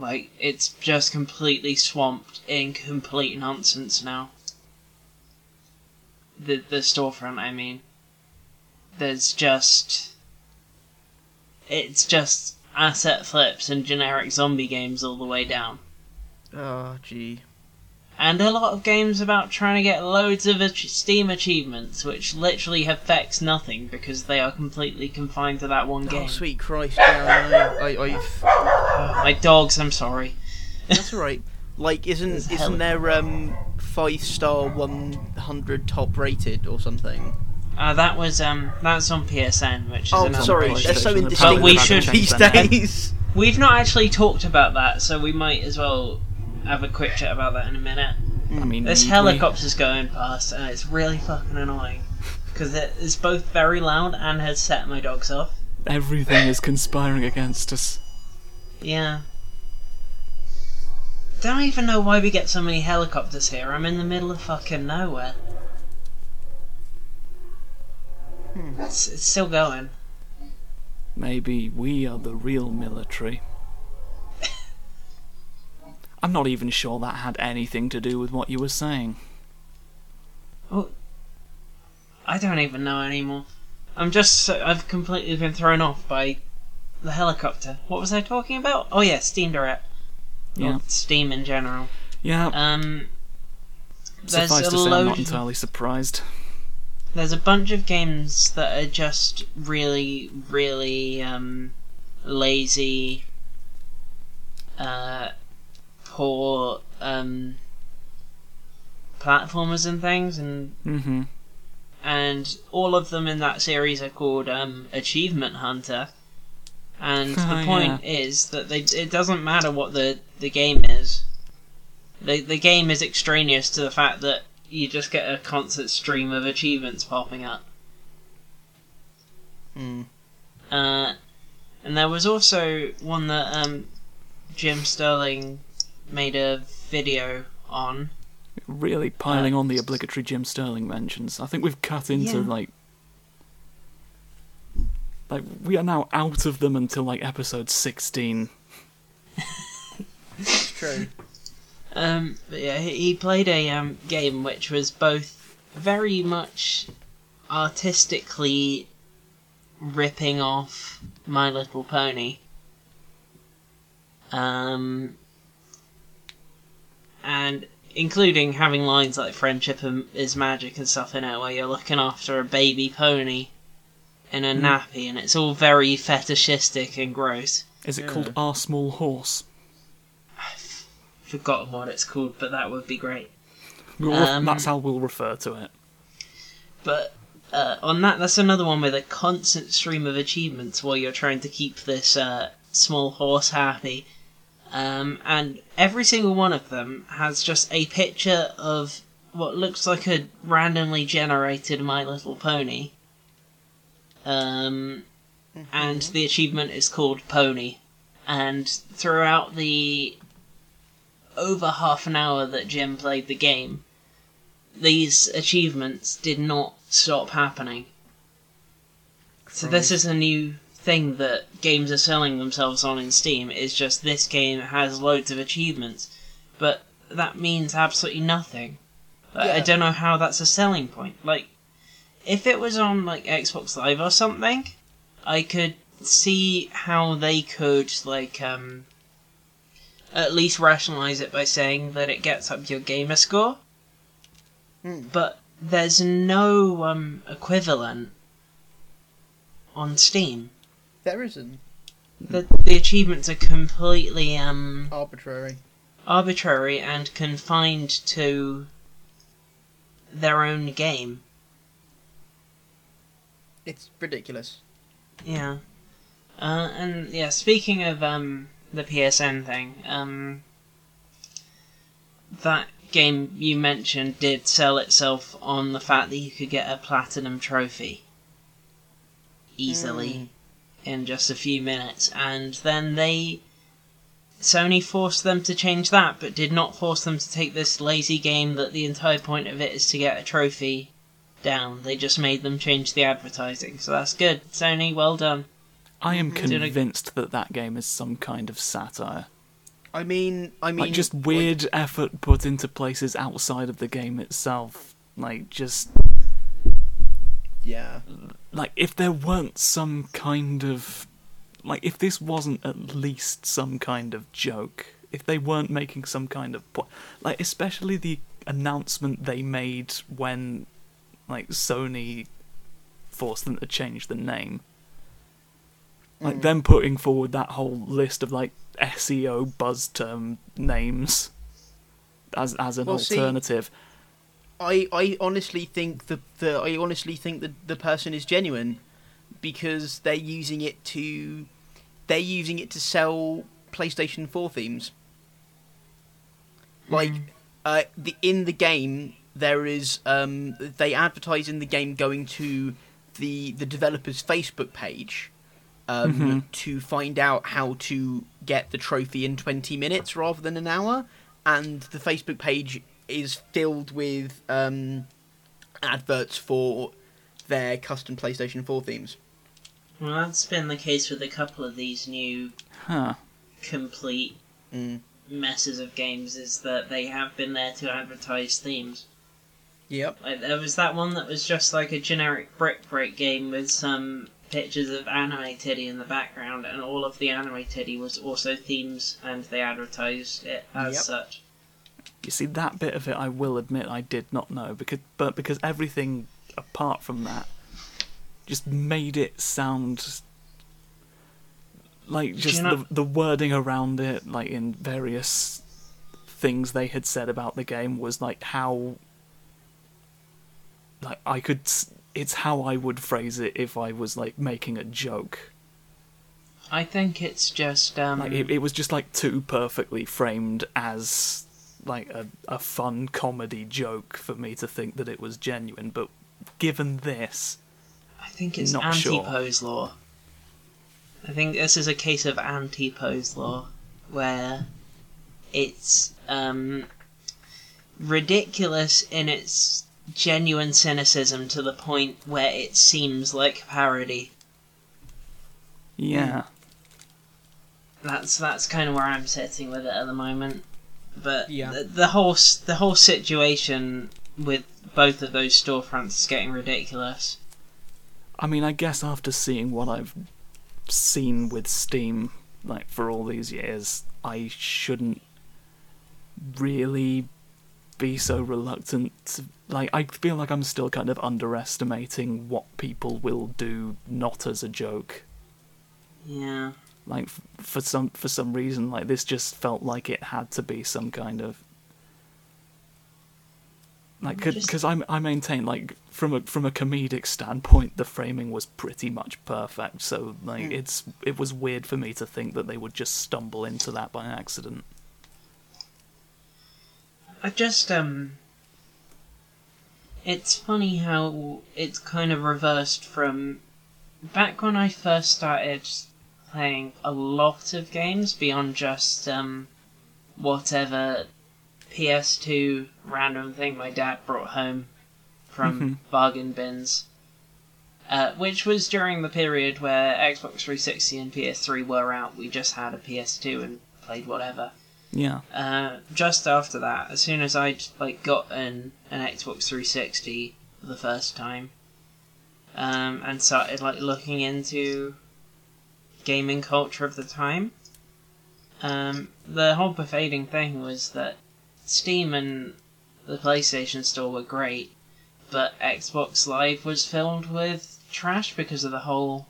Like, it's just completely swamped in complete nonsense now. The, the storefront, I mean. There's just. It's just asset flips and generic zombie games all the way down oh, gee. And a lot of games about trying to get loads of ach- Steam achievements, which literally affects nothing because they are completely confined to that one Oh, game. sweet Christ! Yeah, I, I, I've My dogs, I'm sorry. That's all right. Like, isn't isn't there um five star one hundred top rated or something? Uh, that was um, that's on PSN, which is Oh, another sorry, they're so indistinct But we should- these days. We've not actually talked about that, so we might as well have a quick chat about that in a minute. I mean, This need we? helicopter's going past, and it's really fucking annoying because it is both very loud and has set my dogs off. Everything is conspiring against us. Yeah. Don't even know why we get so many helicopters here. I'm in the middle of fucking nowhere. Hmm. It's, it's still going. Maybe we are the real military. I'm not even sure that had anything to do with what you were saying. Oh I don't even know anymore. I'm just so, I've completely been thrown off by the helicopter. What was I talking about? Oh yeah, Steam Direct. Yeah. Or Steam in general. Yeah. Um, there's Suffice a to say, I'm not entirely surprised. There's a bunch of games that are just really, really um, lazy, uh, poor um, platformers and things, and hmm and all of them in that series are called um, Achievement Hunter. And Oh, the point is that they, it doesn't matter what the, the game is. The the game is extraneous to the fact that you just get a constant stream of achievements popping up. Mm. Uh, and there was also one that um, Jim Sterling made a video on. Really piling on the obligatory Jim Sterling mentions. I think we've cut into Yeah. like. Like, we are now out of them until like episode 16. It's true. Um, but yeah, he he played a um, game which was both very much artistically ripping off My Little Pony, um, and including having lines like "friendship am- is magic" and stuff in it, where you're looking after a baby pony in a nappy, and it's all very fetishistic and gross. Is it Yeah. called Our Small Horse? I've Forgotten what it's called, but that would be great. We'll- Um, that's how we'll refer to it. But uh, on that, that's another one with a constant stream of achievements while you're trying to keep this uh, small horse happy. Um, and every single one of them has just a picture of what looks like a randomly generated My Little Pony. Um, and the achievement is called Pony. And throughout the over half an hour that Jim played the game, these achievements did not stop happening. So this is a new thing that games are selling themselves on in Steam. Is just this game has loads of achievements, but that means absolutely nothing. Like, I don't know how that's a selling point. Like, if it was on like Xbox Live or something, I could see how they could like um at least rationalize it by saying that it gets up your gamer score. Hmm. But there's no um, equivalent on Steam. There isn't. The the achievements are completely um, Arbitrary. arbitrary and confined to their own game. It's ridiculous. Yeah. Uh, and yeah, speaking of um, the PSN thing, um, that game you mentioned did sell itself on the fact that you could get a platinum trophy easily in just a few minutes, and then they Sony forced them to change that, but did not force them to take this lazy game that the entire point of it is to get a trophy down. They just made them change the advertising, so that's good. Sony, well done. I am mm-hmm. Did I- convinced that that game is some kind of satire. I mean, I mean, Like, just like, weird effort put into places outside of the game itself. Like, just. Yeah. Like, if there weren't some kind of. Like, if this wasn't at least some kind of joke, if they weren't making some kind of. Po- like, especially the announcement they made when, like, Sony forced them to change the name. Like, Mm. them putting forward that whole list of, like, SEO buzz term names as as an Well, see- alternative. I, I honestly think the, the I honestly think that the person is genuine because they're using it to they're using it to sell PlayStation 4 themes. Like uh, the in the game there is um, they advertise in the game going to the the developer's Facebook page um, Mhm. to find out how to get the trophy in 20 minutes rather than an hour and the Facebook page is filled with um, adverts for their custom PlayStation 4 themes. Well, that's been the case with a couple of these new Huh. complete Mm. messes of games, is that they have been there to advertise themes. Yep. Like there was that one that was just like a generic brick break game with some pictures of anime titty in the background, and all of the anime titty was also themes, and they advertised it as Yep. such. You see, that bit of it, I will admit, I did not know because, but because everything apart from that just made it sound like just you know- the the wording around it, like in various things they had said about the game, was like how like I could. It's how I would phrase it if I was like making a joke. I think it's just um, Like it, it was just like too perfectly framed as like a, a fun comedy joke for me to think that it was genuine. But given this, I think it's not sure. anti-Poe's law. I think this is a case of anti-Poe's law, where it's um, ridiculous in its genuine cynicism to the point where it seems like parody. yeah, That's that's kind of where I'm sitting with it at the moment. But Yeah. the, the whole the whole situation with both of those storefronts is getting ridiculous. I mean, I guess after seeing what I've seen with Steam, like for all these years, I shouldn't really be so reluctant. To, like, I feel like I'm still kind of underestimating what people will do not as a joke. Yeah. Like f- for some for some reason like this just felt like it had to be some kind of like because I I maintain like from a from a comedic standpoint the framing was pretty much perfect so like Hmm. it's it was weird for me to think that they would just stumble into that by accident I just um it's funny how it's kind of reversed from back when I first started playing a lot of games beyond just um whatever PS2 random thing my dad brought home from Mhm. bargain bins. Uh, which was during the period where Xbox 360 and PS3 were out. We just had a PS2 and played whatever. yeah Uh, just after that, as soon as I'd like gotten an Xbox 360 for the first time, um, and started like looking into gaming culture of the time, um, the whole pervading thing was that Steam and the PlayStation Store were great, but Xbox Live was filled with trash because of the whole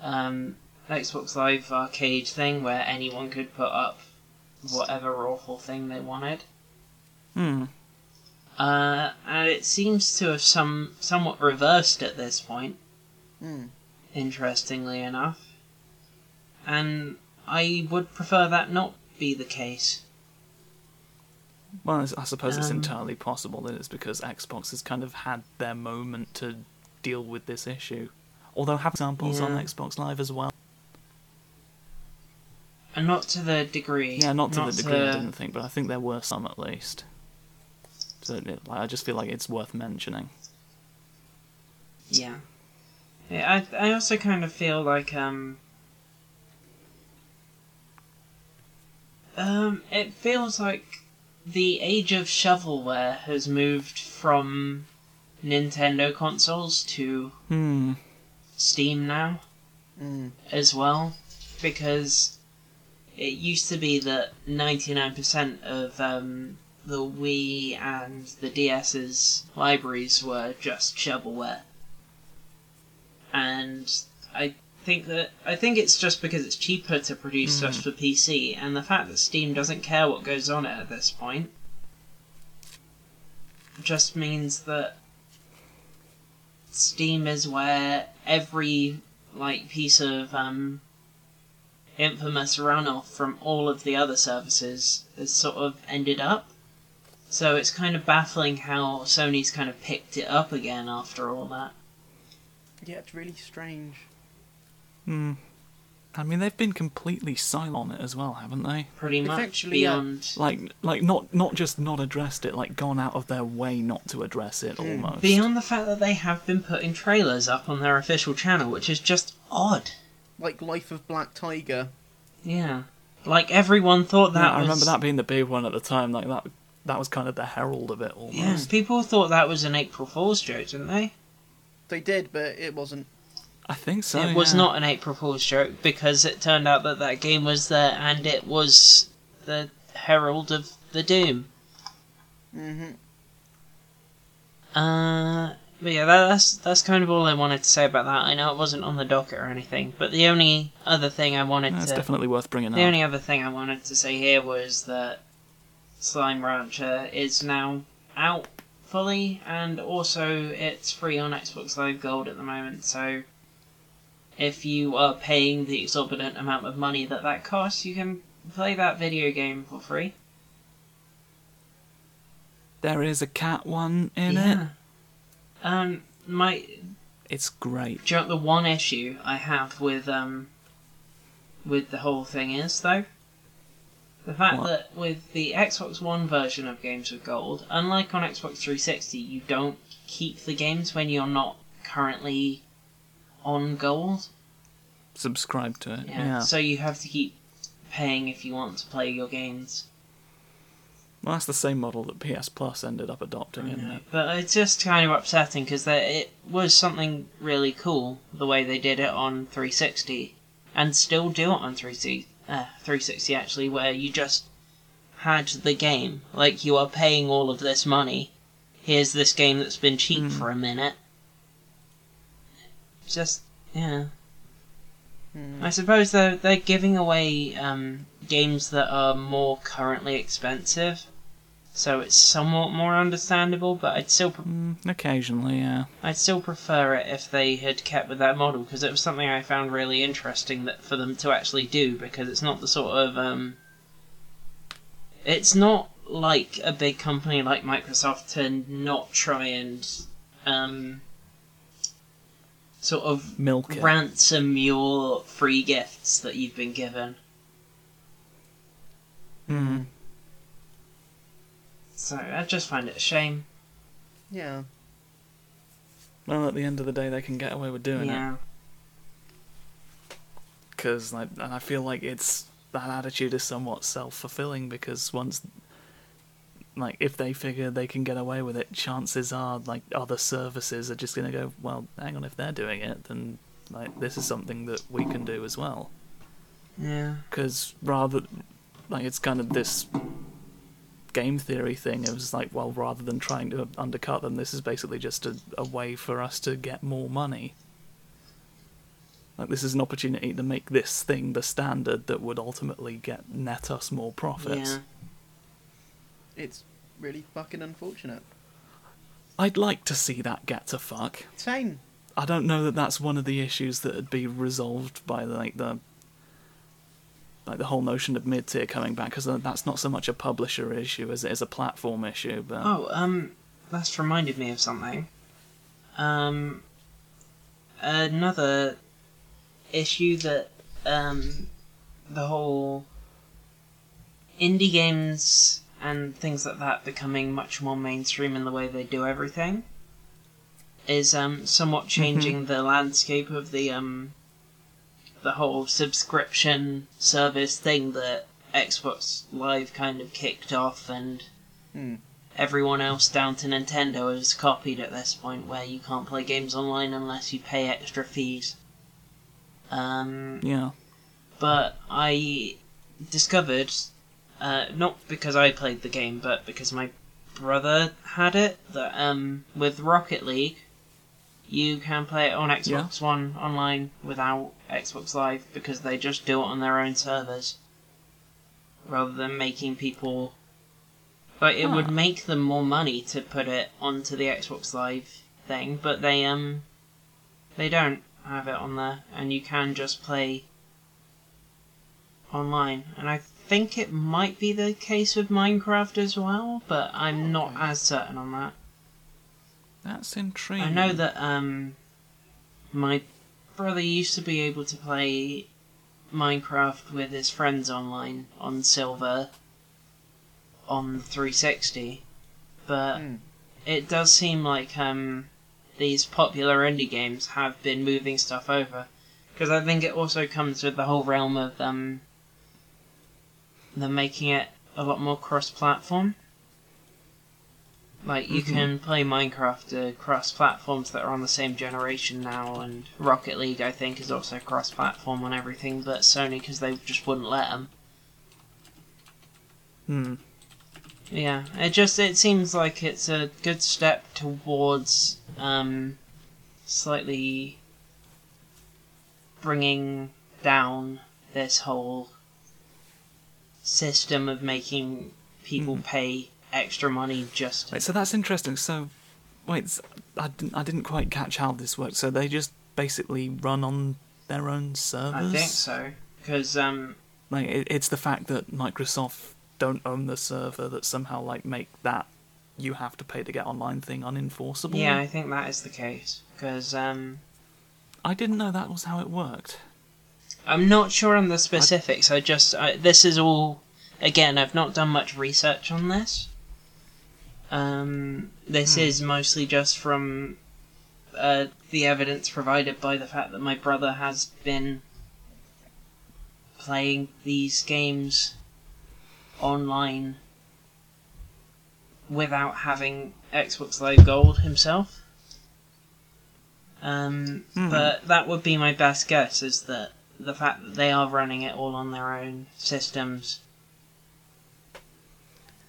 um, Xbox Live arcade thing where anyone could put up whatever awful thing they wanted. hmm Uh, and it seems to have some somewhat reversed at this point, Hmm. interestingly enough. And I would prefer that not be the case. well I suppose it's Um, entirely possible that it's because Xbox has kind of had their moment to deal with this issue although have examples on Xbox Live as well And not to the degree. Yeah, not to the degree I didn't think, but I think there were some at least. So like, I just feel like it's worth mentioning. Yeah. yeah I, I also kind of feel like, um. Um, it feels like the age of shovelware has moved from Nintendo consoles to Hmm. Steam now Hmm. as well, because it used to be that 99% of um, the Wii and the DS's libraries were just shovelware. And I think that I think it's just because it's cheaper to produce stuff for PC, and the fact that Steam doesn't care what goes on it at this point just means that Steam is where every like piece of um, infamous runoff from all of the other services has sort of ended up. So it's kind of baffling how Sony's kind of picked it up again after all that. Yeah, it's really strange. Hmm. I mean, they've been completely silent on it as well, haven't they? Pretty much actually, beyond Like, like not not just not addressed it, like gone out of their way not to address it Hmm. almost. beyond the fact that they have been putting trailers up on their official channel, which is just odd. Like Life of Black Tiger. Yeah, like everyone thought that Yeah, I was. remember that being the big one at the time. Like that that was kind of the herald of it almost. Yeah, people thought that was an April Fool's joke, didn't they? They did, but it wasn't. I think so. it was yeah. not an April Fool's joke because it turned out that that game was there and it was the herald of the doom. Mm-hmm. Uh, but yeah, that, that's that's kind of all I wanted to say about that. I know it wasn't on the docket or anything, but the only other thing I wanted That's to definitely worth bringing the up. only other thing I wanted to say here was that Slime Rancher is now out fully, and also it's free on Xbox Live Gold at the moment. So if you are paying the exorbitant amount of money that that costs, you can play that video game for free. There is a cat one in it. Um, my It's great. Do you know the one issue I have with um with the whole thing is though? The fact What? that with the Xbox One version of Games with Gold, unlike on Xbox 360, you don't keep the games when you're not currently on Gold. Subscribe to it. Yeah. Yeah. So you have to keep paying if you want to play your games. Well, that's the same model that PS Plus ended up adopting, isn't it? But it's just kind of upsetting because it was something really cool the way they did it on 360, and still do it on 360, uh, 360 actually, where you just had the game. Like you are paying all of this money. Here's this game that's been cheap Mm. for a minute. Just yeah. Hmm. I suppose they're they're giving away um, games that are more currently expensive, so it's somewhat more understandable. But I'd still pre- Mm, occasionally, yeah. I'd still prefer it if they had kept with that model because it was something I found really interesting that for them to actually do because it's not the sort of um, it's not like a big company like Microsoft to not try and um, sort of Milk it. ransom your free gifts that you've been given. Mm. So I just find it a shame. Yeah. Well, at the end of the day, they can get away with doing it. yeah. because like, and I feel like it's that attitude is somewhat self fulfilling because once like if they figure they can get away with it, chances are like other services are just gonna go, well, hang on, if they're doing it, then like this is something that we can do as well. Yeah. Because rather, like it's kind of this game theory thing. It was like, well, rather than trying to undercut them, this is basically just a, a way for us to get more money. Like this is an opportunity to make this thing the standard that would ultimately get net us more profits. Yeah. It's really fucking unfortunate. I'd like to see that get to fuck. Same. I don't know that that's one of the issues that would be resolved by like the like the whole notion of mid tier coming back because that's not so much a publisher issue as it is a platform issue. But Oh, um, that's reminded me of something. Um, another issue that um, the whole indie games and things like that becoming much more mainstream in the way they do everything is um, somewhat changing the landscape of the um, the whole subscription service thing that Xbox Live kind of kicked off and Hmm. everyone else down to Nintendo has copied at this point where you can't play games online unless you pay extra fees. Um, yeah, but I discovered, uh, not because I played the game, but because my brother had it, that um, with Rocket League, you can play it on Xbox One online without Xbox Live because they just do it on their own servers. Rather than making people. But it would make them more money to put it onto the Xbox Live thing, but they, um. They don't have it on there, and you can just play online. And I think it might be the case with Minecraft as well, but I'm not as certain on that. that's intriguing. I know that um, my brother used to be able to play Minecraft with his friends online on Silver on 360, but Hmm. it does seem like um, these popular indie games have been moving stuff over. Because I think it also comes with the whole realm of um, them making it a lot more cross platform. Like you can play Minecraft across platforms that are on the same generation now, and Rocket League I think is also cross-platform on everything, but Sony because they just wouldn't let them. Hmm. Yeah, it just it seems like it's a good step towards um, slightly bringing down this whole system of making people pay extra money just Wait, so that's interesting. So, wait, I didn't, I didn't quite catch how this works. So they just basically run on their own servers. I think so because um, Like, it, it's the fact that Microsoft don't own the server that somehow like make that you have to pay to get online thing unenforceable. yeah, I think that is the case because um, I didn't know that was how it worked. I'm not sure on the specifics. I just I, this is all again. I've not done much research on this. Um, this is mostly just from uh, the evidence provided by the fact that my brother has been playing these games online without having Xbox Live Gold himself. Um, Hmm. But that would be my best guess is that the fact that they are running it all on their own systems.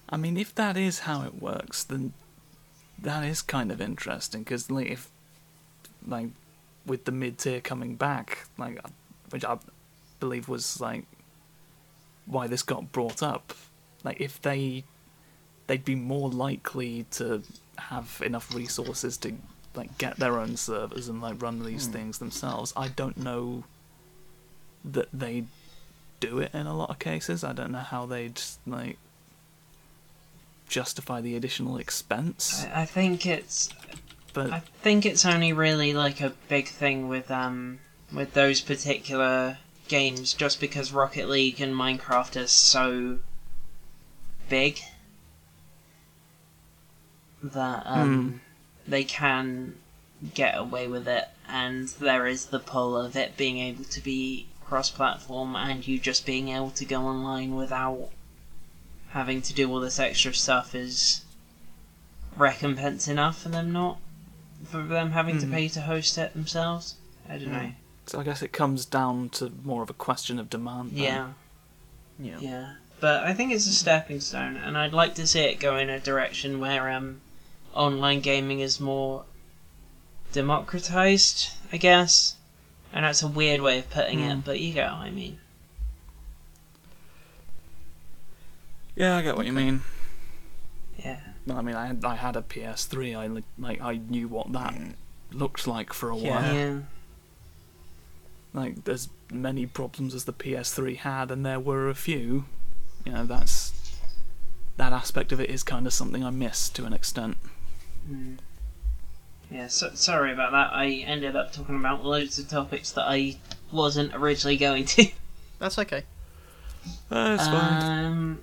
I mean, if that is how it works, then that is kind of interesting because, like, if like with the mid tier coming back, like, which I believe was like why this got brought up, like, if they they'd be more likely to have enough resources to like get their own servers and like run these hmm. things themselves. I don't know that they do it in a lot of cases. I don't know how they'd like justify the additional expense. I, I think it's But I think it's only really like a big thing with um with those particular games just because Rocket League and Minecraft are so big that um they can get away with it and there is the pull of it being able to be cross platform and you just being able to go online without having to do all this extra stuff is recompense enough for them not for them having to Mhm. pay to host it themselves. I don't know. so I guess it comes down to more of a question of demand. then. Yeah, Yeah. yeah. But I think it's a stepping stone, and I'd like to see it go in a direction where um, online gaming is more democratized. I guess, and that's a weird way of putting Hmm. it, but you get what I mean. Yeah, I get what you mean. Yeah. Well, I mean, I had, I had a PS3. I like I knew what that looked like for a Yeah. while. Yeah. Like, there's many problems as the PS3 had, and there were a few. You know, that's that aspect of it is kind of something I miss to an extent. Mm. Yeah, so, sorry about that. I ended up talking about loads of topics that I wasn't originally going to. That's okay. That's fine. Um,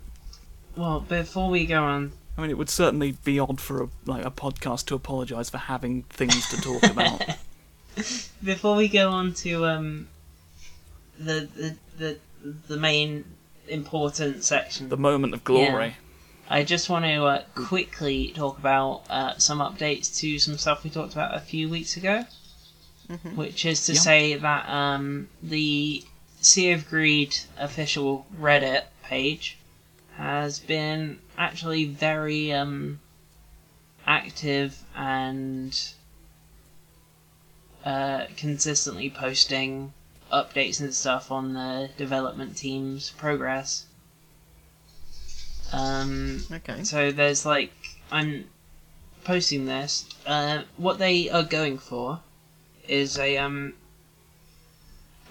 well, before we go on, I mean, it would certainly be odd for a like a podcast to apologise for having things to talk about. before we go on to um, the the the, the main important section, the moment of glory. I just want to uh, quickly talk about uh, some updates to some stuff we talked about a few weeks ago, which is to Yeah. say that um, the Sea of Greed official Reddit page has been actually very um, active and uh, consistently posting updates and stuff on the development team's progress. Um, Okay. so there's like I'm posting this. Uh, what they are going for is a um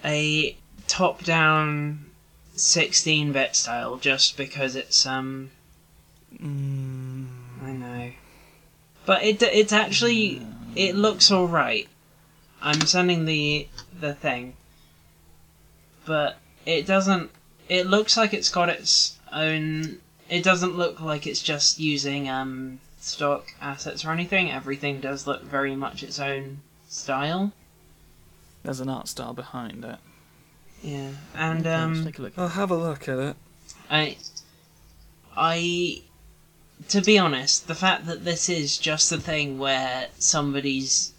a top-down 16-bit style, just because it's um Mm, I know, but it it's actually it looks all right. I'm sending the the thing, but it doesn't. It looks like it's got its own. It doesn't look like it's just using um stock assets or anything. Everything does look very much its own style. there's an art style behind it. Yeah, and Okay, um, take a look. I'll have a look at it. I I to be honest, the fact that this is just a thing where somebody's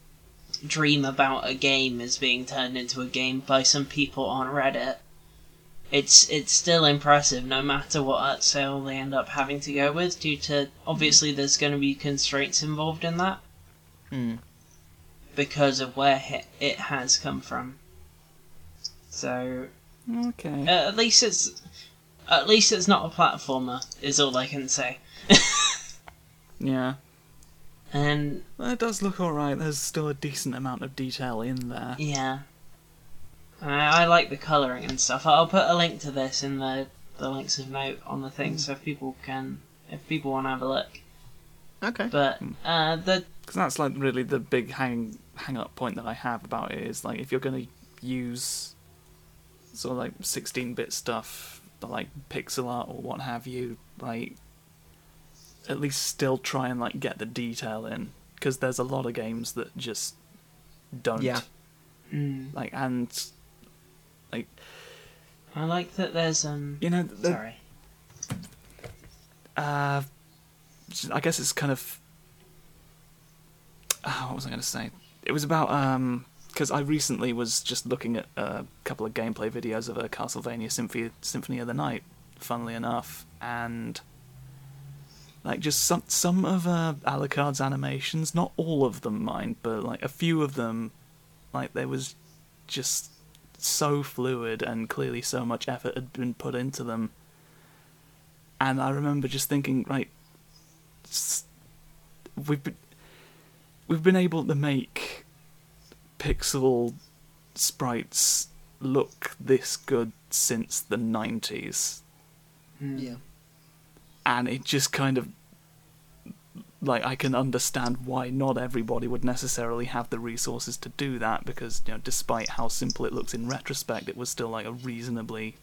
dream about a game is being turned into a game by some people on Reddit, it's it's still impressive no matter what art sale they end up having to go with due to obviously there's going to be constraints involved in that Hmm. because of where it, it has come from. So Okay. uh, at least it's at least it's not a platformer is all I can say. yeah. And Well, it does look alright. There's still a decent amount of detail in there. Yeah. I, I like the colouring and stuff. I'll put a link to this in the, the links of note on the thing so if people can if people want to have a look. Okay. But uh, the Because that's like really the big hang hang up point that I have about it is like if you're going to use sort of like 16 bit stuff, like pixel art or what have you, like at least still try and like get the detail in because there's a lot of games that just don't. Yeah. mm, Like and like I like that there's um. you know the, sorry. Uh, I guess it's kind of. Oh, what was I going to say? It was about um because I recently was just looking at a couple of gameplay videos of a Castlevania Symphony Symphony of the Night, funnily enough, and like just some some of uh, Alucard's animations, not all of them, mind, but like a few of them, like there was just so fluid and clearly so much effort had been put into them and I remember just thinking, right, we've been, we've been able to make pixel sprites look this good since the nineties, Mm. Yeah. and it just kind of like I can understand why not everybody would necessarily have the resources to do that because you know despite how simple it looks in retrospect it was still like a reasonably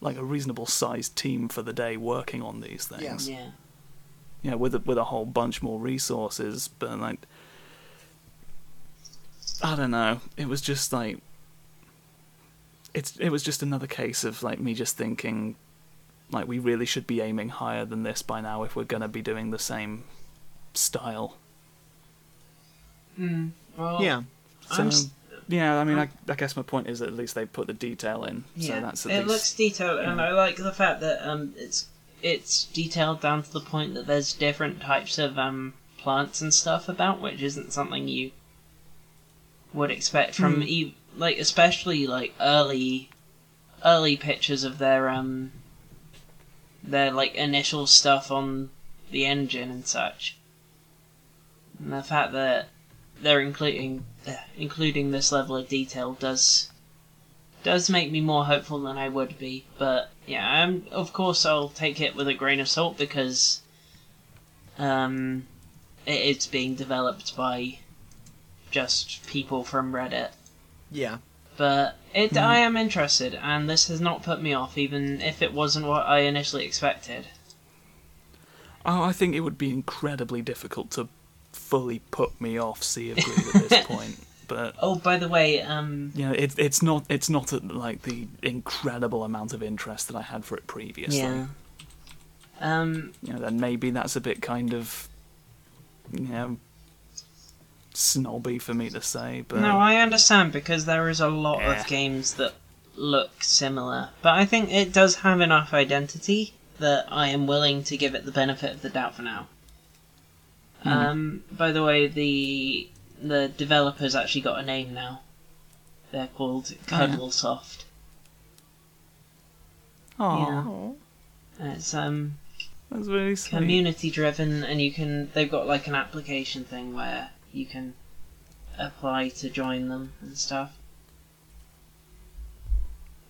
like a reasonable sized team for the day working on these things Yeah. you know, with a, with a whole bunch more resources, but like, I don't know. It was just like, it's it was just another case of like me just thinking, like we really should be aiming higher than this by now if we're gonna be doing the same style. Mm. Well, Yeah. So yeah, I mean, I, I guess my point is that at least they put the detail in, so Yeah, that's at it least looks detailed, and. I like the fact that um, it's it's detailed down to the point that there's different types of um plants and stuff about, which isn't something you would expect from Hmm. e- like especially like early early pictures of their um their like initial stuff on the engine and such. And the fact that they're including uh, including this level of detail does does make me more hopeful than I would be. But yeah, um, of course I'll take it with a grain of salt because um, it, it's being developed by just people from Reddit. Yeah. But it, I am interested, and this has not put me off, even if it wasn't what I initially expected. Oh, I think it would be incredibly difficult to fully put me off Sea of Greed at this point, but Oh, by the way, um, you know, it's it's not it's not at, like the incredible amount of interest that I had for it previously. yeah, um, You know, then maybe that's a bit kind of you know snobby for me to say, but No, I understand because there is a lot Yeah. of games that look similar, but I think it does have enough identity that I am willing to give it the benefit of the doubt for now. Um, by the way, the the developers actually got a name now. They're called yeah. Cuddlesoft. Aw, It's um that's really sweet. community driven, and you can they've got like an application thing where you can apply to join them and stuff.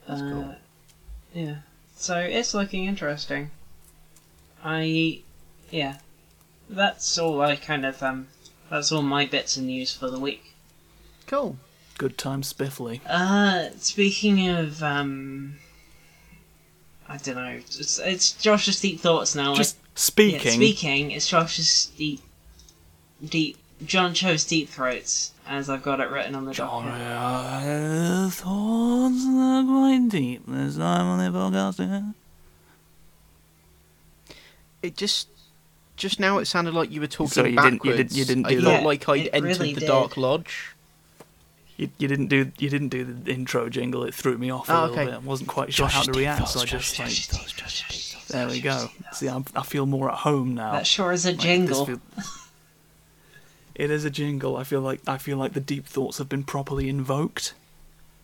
That's Uh, cool. Yeah, so it's looking interesting. I, yeah, that's all I kind of um, that's all my bits of news for the week. Cool. Good time, spiffly. Uh, speaking of um, I don't know, it's, it's Josh's deep thoughts now. Just Yeah, speaking. speaking, it's Josh's deep, deep. John chose deep throats, as I've got it written on the document. Your thoughts are quite deep this time on the podcast. It just Just now, it sounded like you were talking So you didn't- you backwards. didn't- you didn't I do felt that? like I'd It entered really the did. Dark Lodge. You, you didn't do you didn't do the intro jingle. It threw me off a Oh, little okay. bit. I wasn't quite sure how to react, so I just like there we go. See, I'm, I feel more at home now. That sure is a Like, jingle. feel- it is a jingle. I feel like I feel like the deep thoughts have been properly invoked.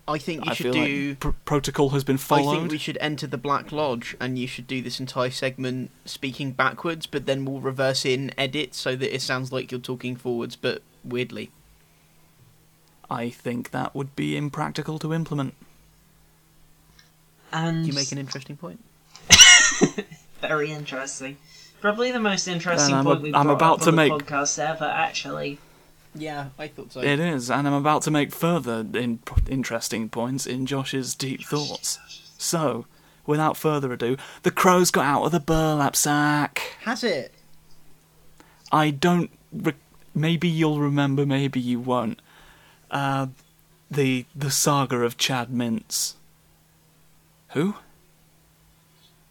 I think you I should do. like pr- protocol has been followed. I think we should enter the Black Lodge, and you should do this entire segment speaking backwards, but then we'll reverse in edit so that it sounds like you're talking forwards, but weirdly. I think that would be impractical to implement. And you make an interesting point? very interesting. Probably the most interesting I'm point a- we've I'm brought about up to on make- the podcast ever. Actually, Yeah, I thought so. It is, and I'm about to make further in- interesting points in Josh's deep thoughts. So, without further ado, the crows got out of the burlap sack. Has it? I don't. Re- maybe you'll remember, maybe you won't. Uh, the the saga of Chad Mintz. Who?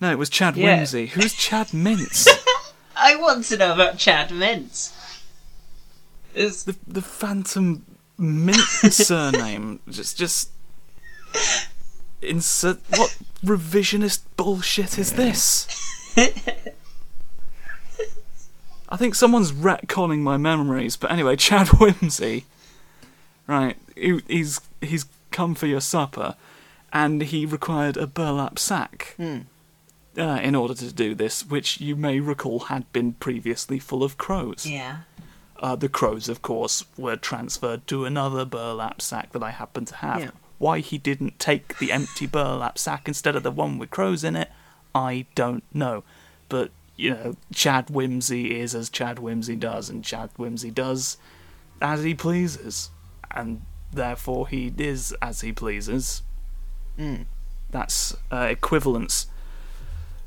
No, it was Chad Yeah. Whimsy. Who's Chad Mintz? I want to know about Chad Mintz. Is the the Phantom Mint surname. Just just insert what revisionist bullshit is this? I think someone's retconning my memories, but anyway, Chad Whimsy. Right, he, he's he's come for your supper, and he required a burlap sack Hmm. uh, in order to do this, which you may recall had been previously full of crows. yeah. Uh, the crows, of course, were transferred to another burlap sack that I happen to have. Yeah. Why he didn't take the empty burlap sack instead of the one with crows in it, I don't know. But, you know, Chad Whimsy is as Chad Whimsy does, and Chad Whimsy does as he pleases. And therefore he is as he pleases. Mm. That's uh, equivalence.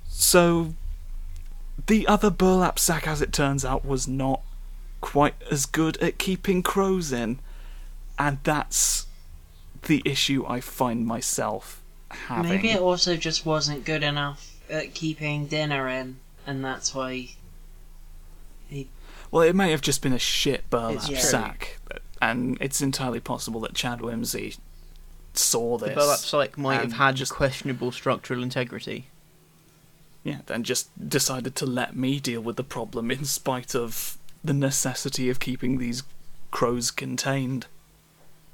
So, the other burlap sack, as it turns out, was not quite as good at keeping crows in. And that's the issue I find myself having. Maybe it also just wasn't good enough at keeping dinner in, and that's why. He. Well, it may have just been a shit burlap It's sack. And it's entirely possible that Chad Whimsy saw this. The burlap sack might have had just- questionable structural integrity. Yeah, then just decided to let me deal with the problem in spite of the necessity of keeping these crows contained.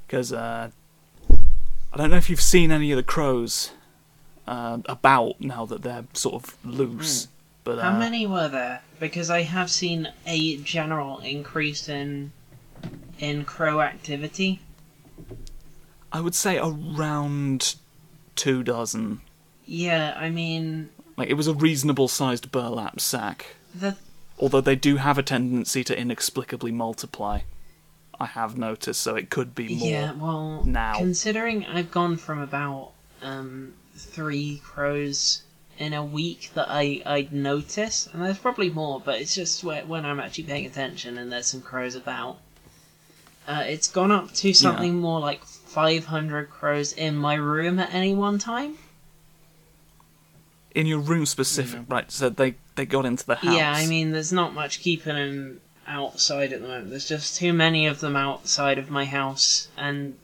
Because, uh, I don't know if you've seen any of the crows uh, about now that they're sort of loose. But, How uh, many were there? Because I have seen a general increase in in crow activity. I would say around two dozen. Yeah, I mean Like, it was a reasonable sized burlap sack. the Although they do have a tendency to inexplicably multiply. I have noticed, so it could be more. yeah. Well, now. considering I've gone from about um three crows in a week that I I'd notice, and there's probably more, but it's just whe- when I'm actually paying attention and there's some crows about. Uh, it's gone up to something more like 500 crows in my room at any one time. in your room specific, right? So they they got into the house. Yeah, I mean, there's not much keeping them outside at the moment. There's just too many of them outside of my house, and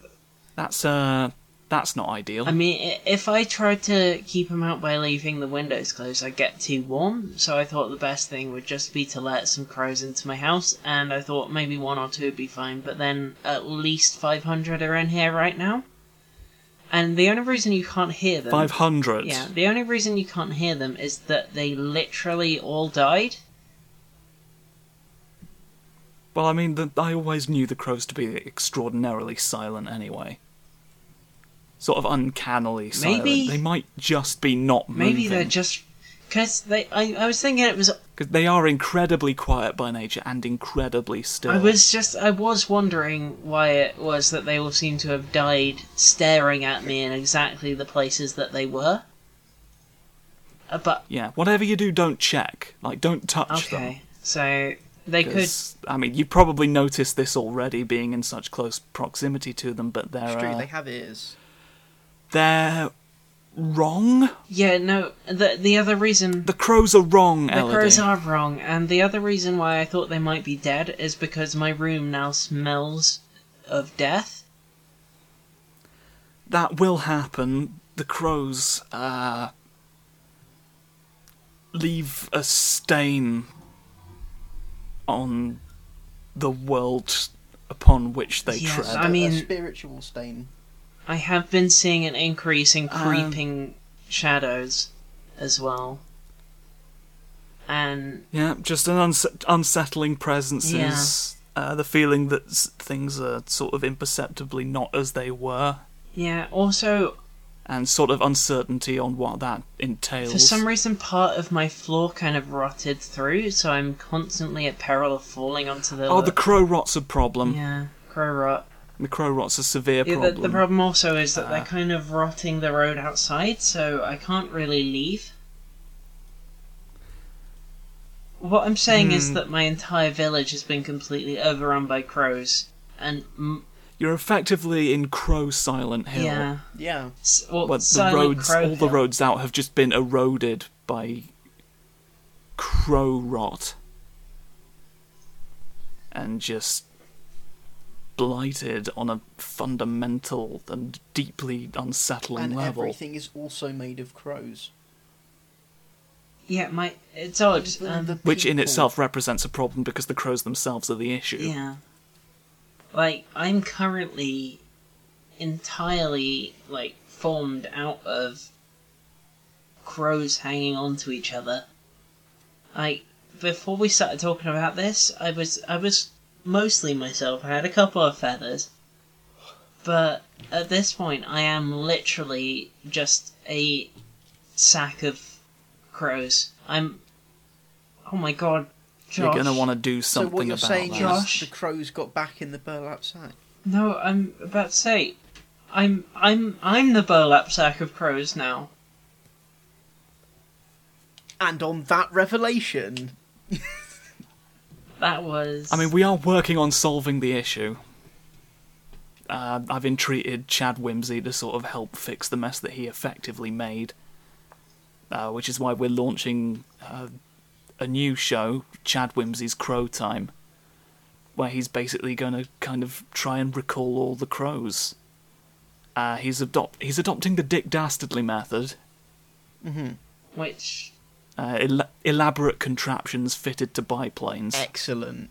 that's uh that's not ideal. I mean, if I tried to keep them out by leaving the windows closed, I'd get too warm. So I thought the best thing would just be to let some crows into my house, and I thought maybe one or two would be fine. But then at least 500 are in here right now, and the only reason you can't hear them. Five hundred. Yeah, the only reason you can't hear them is that they literally all died. Well, I mean, the, I always knew the crows to be extraordinarily silent anyway. Sort of uncannily silent. Maybe- they might just be not moving. Maybe they're just because they. I, I was thinking it was. because they are incredibly quiet by nature and incredibly still. I was just. I was wondering why it was that they all seem to have died staring at me in exactly the places that they were. Uh, but Yeah, whatever you do, don't check. Like, don't touch them. okay, so they could. 'Cause, I mean, you probably noticed this already, being in such close proximity to them. But they're It's true, uh, they have ears. they're wrong. Yeah, no. The the other reason The crows are wrong, the Elodie. crows are wrong, and the other reason why I thought they might be dead is because my room now smells of death. That will happen. The crows uh, leave a stain on the world upon which they Yes, tread. I mean- a spiritual stain. I have been seeing an increase in Um, creeping shadows as well. And Yeah, just an uns- unsettling presence Yeah. is uh, the feeling that s- things are sort of imperceptibly not as they were, yeah, also and sort of uncertainty on what that entails. for some reason part of my floor kind of rotted through, so I'm constantly at peril of falling onto the oh, the crow rot's a problem. yeah crow rot. The crow rot's a severe Yeah, problem. the, the problem also is that they're Uh. kind of rotting the road outside, so I can't really leave. What I'm saying is Hmm. that my entire village has been completely overrun by crows, and mm, You're effectively in Crow Silent Hill. yeah, Yeah. s- well, But the roads, Crow all the roads out have just been eroded by crow rot, and just blighted on a fundamental and deeply unsettling And level. everything is also made of crows. Yeah, my it's odd. Even Um, the Which in itself represents a problem because the crows themselves are the issue. yeah, like I'm currently entirely like formed out of crows hanging on to each other. Like before we started talking about this, I was I was mostly myself. I had a couple of feathers, but at this point, I am literally just a sack of crows. I'm. Oh my god, Josh. You're gonna want to do something So something what you're about saying that. is Josh? the crows got back in the burlap sack. No, I'm about to say, I'm I'm I'm the burlap sack of crows now. And on that revelation, That was. I mean, we are working on solving the issue. Uh, I've entreated Chad Whimsy to sort of help fix the mess that he effectively made, uh, which is why we're launching uh, a new show, Chad Whimsy's Crow Time, where he's basically going to kind of try and recall all the crows. Uh, he's adopt he's adopting the Dick Dastardly method, which uh, el- elaborate contraptions fitted to biplanes. excellent.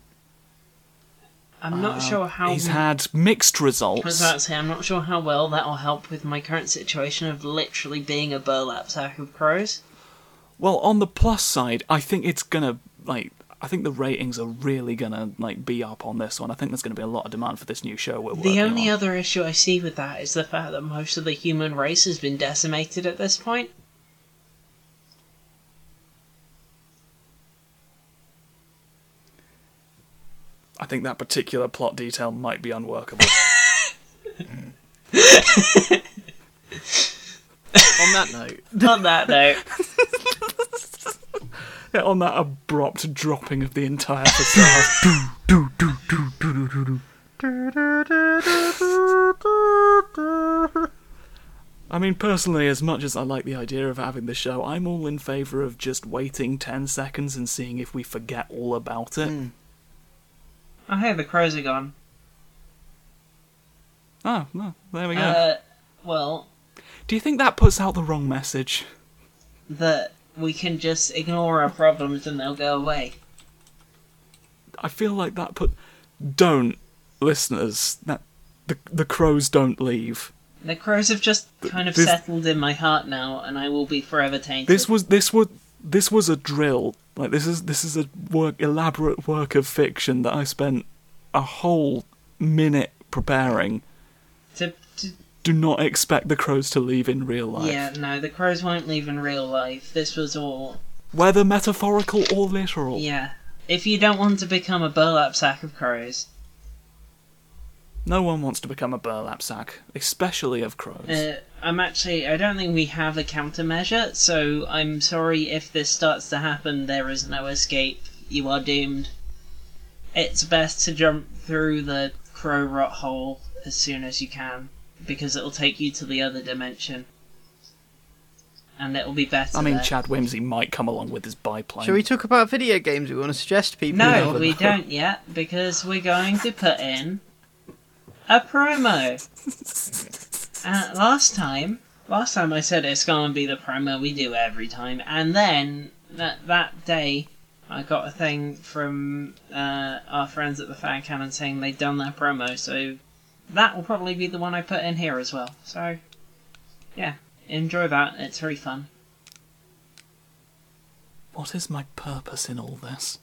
I'm not Uh, sure how. he's had mixed I was results. about to say, I'm not sure how well that will help with my current situation of literally being a burlap sack of crows. Well, on the plus side, I think it's gonna like I think the ratings are really gonna like be up on this one. I think there's gonna be a lot of demand for this new show we're The only on. other issue I see with that is the fact that most of the human race has been decimated at this point. I think that particular plot detail might be unworkable. On that note, On that note, yeah, on that abrupt dropping of the entire facade. I mean, personally, as much as I like the idea of having the show, I'm all in favour of just waiting 10 seconds and seeing if we forget all about it. Mm. Oh hey, the crows are gone. Oh, no, there we go. Uh, well, Do you think that puts out the wrong message? that we can just ignore our problems and they'll go away. I feel like that put. Don't, listeners. That the the crows don't leave. The crows have just kind of This- settled in my heart now, and I will be forever tainted. This was this was this was a drill. Like this is this is a work elaborate work of fiction that I spent a whole minute preparing. to, to, Do not expect the crows to leave in real life, yeah, no, the crows won't leave in real life. This was all whether metaphorical or literal. yeah. If you don't want to become a burlap sack of crows, No one wants to become a burlap sack, especially of crows. uh, I'm actually I don't think we have a countermeasure, so I'm sorry if this starts to happen. There is no escape. You are doomed. It's best to jump through the crow rot hole as soon as you can, because it'll take you to the other dimension. and it'll be better. I mean, there. Chad Whimsy might come along with his biplane. Shall we talk about video games we want to suggest to people? No, we don't yet because we're going to put in a promo. uh, last time, last time I said it's to be the promo we do every time, and then that that day I got a thing from uh, our friends at the Fan Cannon saying they'd done their promo, so that will probably be the one I put in here as well. So, yeah, enjoy that. It's very fun. What is my purpose in all this?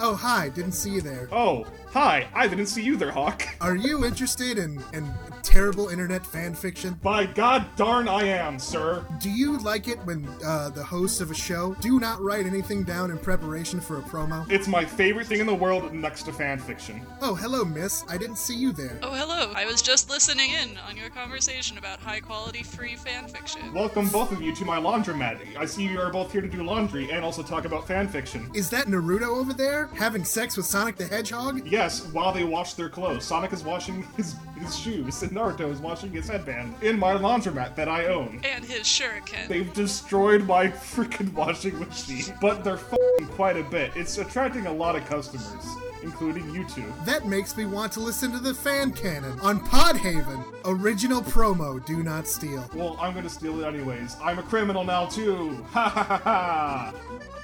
Oh, hi, didn't see you there. Oh, hi, I didn't see you there, Hawk. Are you interested in, in terrible internet fan fiction? By god darn I am, sir. Do you like it when uh, the hosts of a show do not write anything down in preparation for a promo? It's my favorite thing in the world next to fan fiction. Oh, hello, miss. I didn't see you there. Oh, hello. I was just listening in on your conversation about high quality free fan fiction. Welcome both of you to my laundromat. I see you are both here to do laundry and also talk about fan fiction. Is that Naruto over there having sex with Sonic the Hedgehog? Yes, while they wash their clothes. Sonic is washing his, his shoes, and Naruto is washing his headband in my laundromat that I own. And his shuriken. They've destroyed my freaking washing machine, but they're fing quite a bit. It's attracting a lot of customers, including you two. That makes me want to listen to the fan canon on Podhaven. Original promo, do not steal. Well, I'm gonna steal it anyways. I'm a criminal now too. Ha ha ha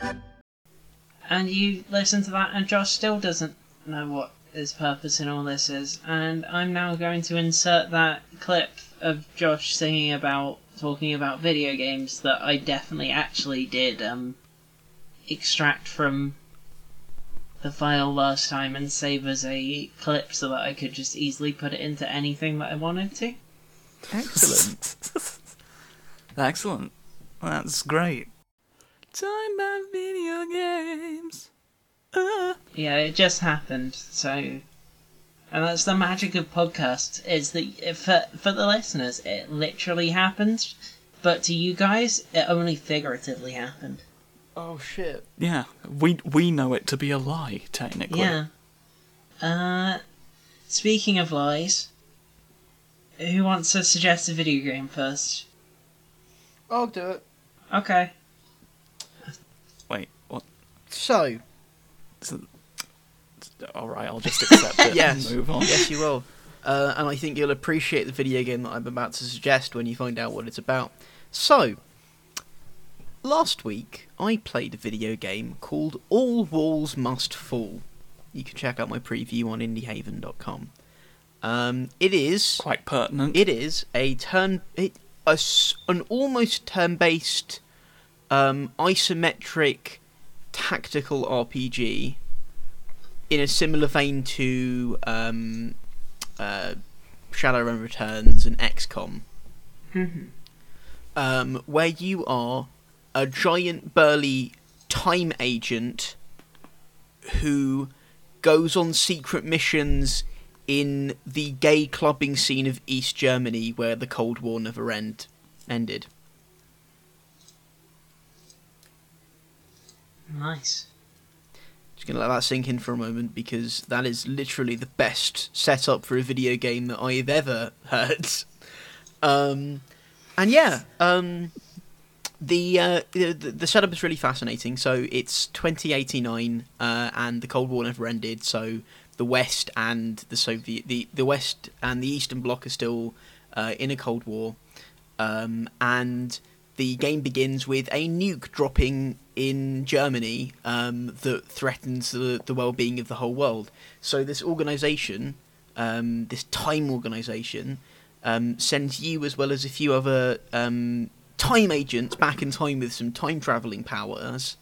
ha. And you listen to that, and Josh still doesn't know what his purpose in all this is. And I'm now going to insert that clip of Josh singing about talking about video games that I definitely actually did um, extract from the file last time and save as a clip so that I could just easily put it into anything that I wanted to. Excellent. Excellent. That's great. Time about video games. Uh. Yeah, it just happened. So, and that's the magic of podcasts is that for for the listeners, it literally happened, but to you guys, it only figuratively happened. oh shit. Yeah, we we know it to be a lie, technically. Yeah. Uh, speaking of lies, who wants to suggest a video game first? I'll do it. Okay. So, All right, I'll just accept it Yes. and move on. yes, you will. Uh, and I think you'll appreciate the video game that I'm about to suggest when you find out what it's about. So, last week I played a video game called All Walls Must Fall. You can check out my preview on indiehaven.com. Um, it is Quite pertinent. it is a turn it a an almost turn-based um, isometric tactical RPG in a similar vein to um, uh, Shadowrun Returns and XCOM, um, where you are a giant burly time agent who goes on secret missions in the gay clubbing scene of East Germany where the Cold War never end ended. Nice. Just gonna let that sink in for a moment because that is literally the best setup for a video game that I've ever heard. Um, and yeah, um, the, uh, the the setup is really fascinating. So it's 2089, uh, and the Cold War never ended. So the West and the Soviet, the the West and the Eastern Bloc are still uh, in a Cold War, um, and the game begins with a nuke dropping in Germany um, that threatens the, the well-being of the whole world. So this organization, um, this time organization, um, sends you as well as a few other um, time agents back in time with some time traveling powers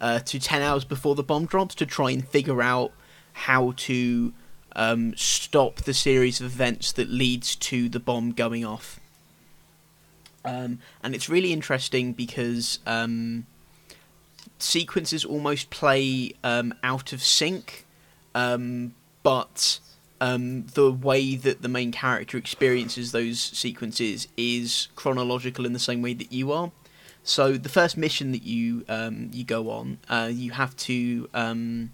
uh, to ten hours before the bomb drops to try and figure out how to um, stop the series of events that leads to the bomb going off. Um, and it's really interesting because sequences almost play um, out of sync, um, but um, the way that the main character experiences those sequences is chronological in the same way that you are. So the first mission that you um, you go on, uh, you have to um,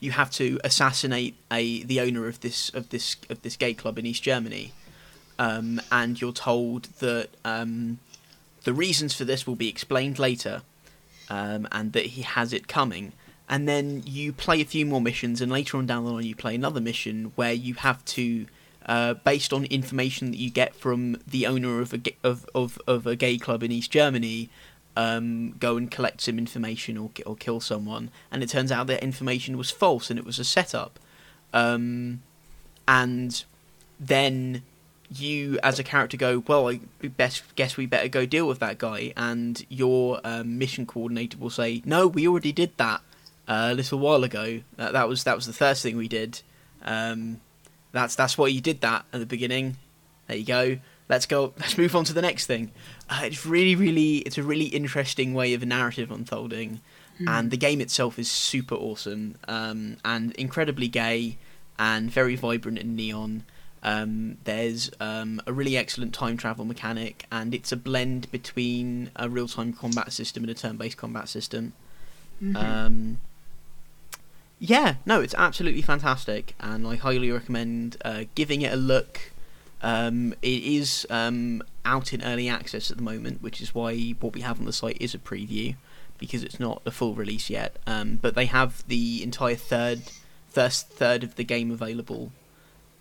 you have to assassinate a the owner of this of this of this gay club in East Germany, um, and you're told that the reasons for this will be explained later, um, and that he has it coming. And then you play a few more missions, and later on down the line, you play another mission where you have to, uh, based on information that you get from the owner of a of, of, of a gay club in East Germany, um, go and collect some information or or kill someone. And it turns out that information was false and it was a setup. Um, and then you as a character go, well, I best guess we better go deal with that guy, and your um, mission coordinator will say, no, we already did that uh, a little while ago. That, that was that was the first thing we did. Um, that's that's why you did that at the beginning. There you go. Let's go. Let's move on to the next thing. Uh, it's really, really, it's a really interesting way of a narrative unfolding, and the game itself is super awesome um, and incredibly gay and very vibrant and neon. Um, there's um, a really excellent time travel mechanic, and it's a blend between a real time combat system and a turn based combat system. Um, yeah, no, it's absolutely fantastic, and I highly recommend uh, giving it a look. Um, it is um, out in early access at the moment, which is why what we have on the site is a preview because it's not the full release yet. Um, but they have the entire third, first third of the game available,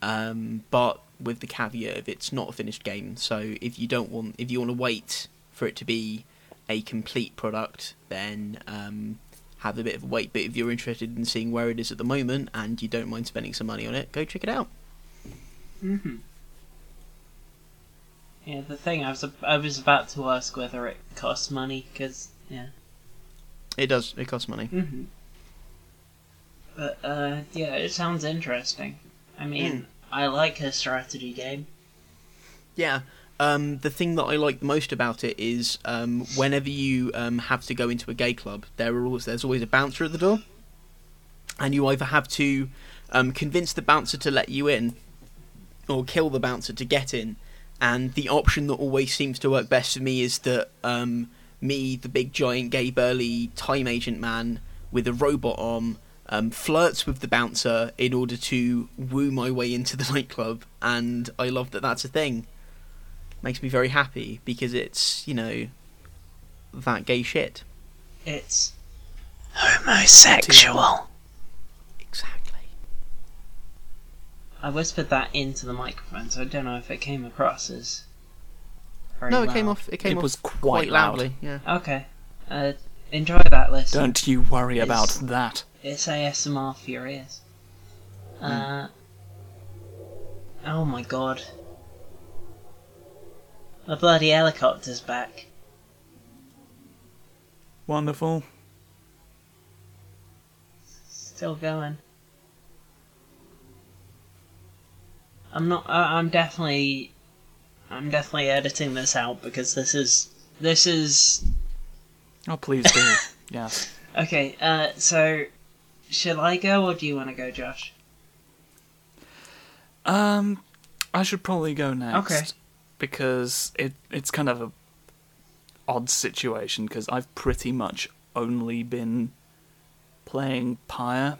um, but with the caveat of it's not a finished game. So if you don't want, if you want to wait for it to be a complete product, then um, have a bit of a wait. But if you're interested in seeing where it is at the moment and you don't mind spending some money on it, go check it out. Mm-hmm. Yeah, the thing I was I was about to ask whether it costs money because yeah. It does. It costs money. Mm-hmm. But uh, yeah, it sounds interesting. I mean, Mm. I like a strategy game. Yeah. Um, the thing that I like most about it is um, whenever you um, have to go into a gay club, there are always there's always a bouncer at the door, and you either have to um, convince the bouncer to let you in, or kill the bouncer to get in. And the option that always seems to work best for me is that um, me, the big giant gay burly time agent man with a robot arm, um, flirts with the bouncer in order to woo my way into the nightclub, and I love that that's a thing. Makes me very happy because it's you know that gay shit. It's homosexual. Exactly. I whispered that into the microphone, so I don't know if it came across as. No, it came off. It came It off was quite loud. loudly. Yeah. Okay. Uh, enjoy that list. Don't you worry It's- about that. It's ASMR for your ears. Uh. Oh my god. The bloody helicopter's back. Wonderful. Still going. I'm not. I I'm definitely. I'm definitely editing this out because this is. This is. Oh, please do. yes. Okay, uh, so. Should I go or do you want to go, Josh? Um, I should probably go next. Okay. Because it it's kind of a odd situation because I've pretty much only been playing Pyre,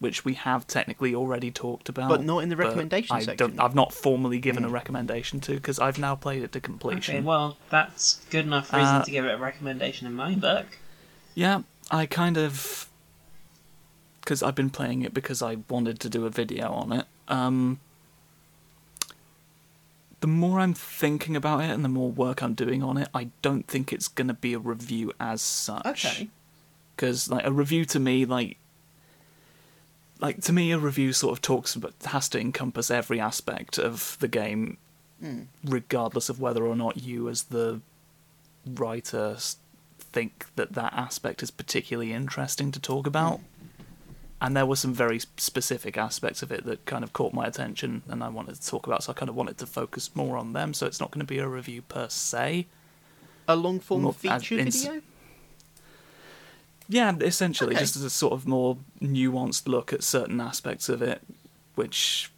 which we have technically already talked about, But not in the recommendation I section. Don't, I've not formally given a Mm. recommendation to because I've now played it to completion. Okay, well, that's good enough reason Uh, to give it a recommendation in my book. Yeah, I kind of because I've been playing it because I wanted to do a video on it. Um, the more I'm thinking about it and the more work I'm doing on it, I don't think it's gonna be a review as such. Okay. Because like a review to me, like like to me, a review sort of talks about has to encompass every aspect of the game, Mm. regardless of whether or not you, as the writer, think that that aspect is particularly interesting to talk about. And there were some very specific aspects of it that kind of caught my attention, and I wanted to talk about. So I kind of wanted to focus more on them. So it's not going to be a review per se. A long form feature in- video. Yeah, essentially, Okay. just as a sort of more nuanced look at certain aspects of it, which,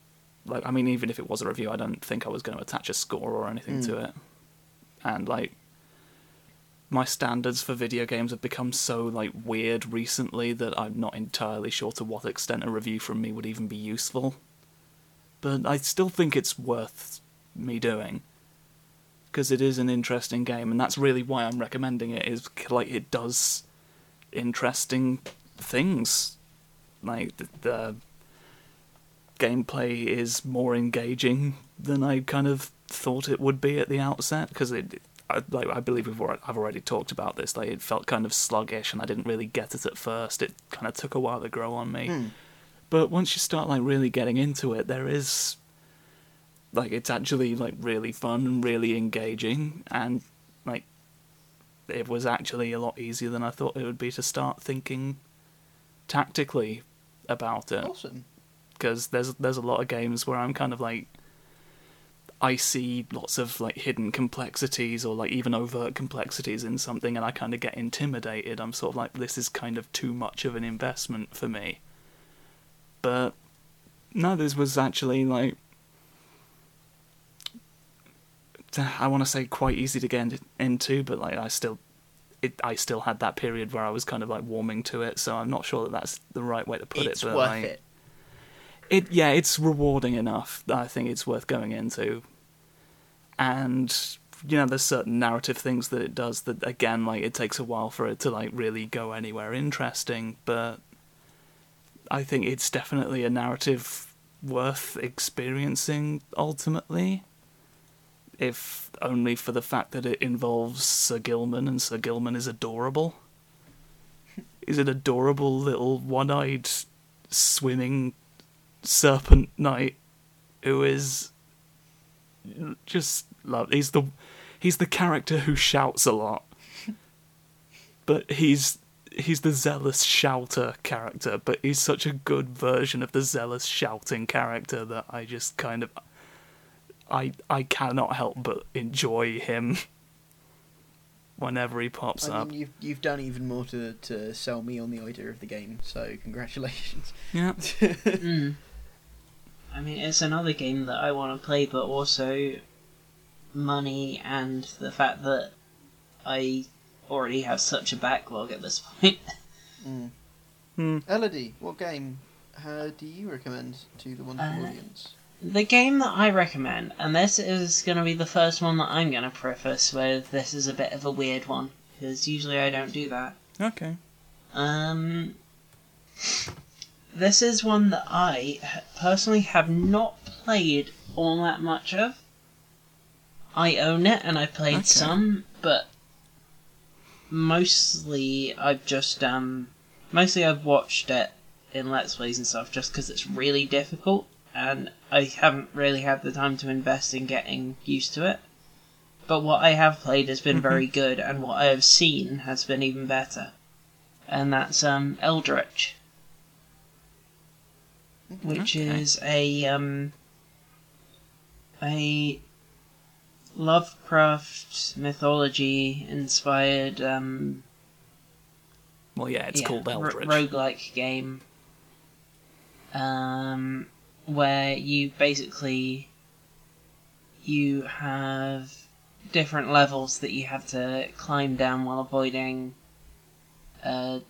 like, I mean, even if it was a review, I don't think I was going to attach a score or anything to hmm. it. And, like, my standards for video games have become so, like, weird recently that I'm not entirely sure to what extent a review from me would even be useful. But I still think it's worth me doing. because it is an interesting game, and that's really why I'm recommending it. Is like it does interesting things, like the, the gameplay is more engaging than I kind of thought it would be at the outset because it. I, like I believe we've already, I've already talked about this. Like it felt kind of sluggish, and I didn't really get it at first. It kind of took a while to grow on me. Hmm. But once you start like really getting into it, there is like it's actually like really fun and really engaging, and like it was actually a lot easier than I thought it would be to start thinking tactically about it Awesome. because there's there's a lot of games where I'm kind of like I see lots of like hidden complexities or like even overt complexities in something and I kind of get intimidated. I'm sort of like this is kind of too much of an investment for me. But no, this was actually like I want to say quite easy to get into, but like I still it I still had that period where I was kind of like warming to it, so I'm not sure that that's the right way to put it's it. But worth like, it. it yeah, it's rewarding enough. that I think it's worth going into. And you know, there's certain narrative things that it does that again, like it takes a while for it to like really go anywhere interesting, but I think it's definitely a narrative worth experiencing ultimately. If only for the fact that it involves Sir Gilman and Sir Gilman is adorable. Is an adorable little one eyed swimming serpent knight who is just love he's the he's the character who shouts a lot but he's he's the zealous shouter character but he's such a good version of the zealous shouting character that i just kind of i i cannot help but enjoy him whenever he pops I up you've you've done even more to to sell me on the idea of the game. So congratulations. yeah Mm. I mean, it's another game that I want to play, but also money and the fact that I already have such a backlog at this point. Mm. Hmm. Elodie, what game uh, do you recommend to the wonderful Uh, audience? The game that I recommend, and this is going to be the first one that I'm going to preface with, this is a bit of a weird one, because usually I don't do that. okay Um, this is one that I personally have not played all that much of. I own it and I played Okay. some, but mostly I've just um mostly I've watched it in let's plays and stuff just because it's really difficult and I haven't really had the time to invest in getting used to it. But what I have played has been very good, and what I have seen has been even better and that's um, Eldritch, which Okay. is a um, a Lovecraft mythology inspired um, well yeah it's yeah, called ro- eldritch roguelike game um, where you basically you have different levels that you have to climb down while avoiding uh,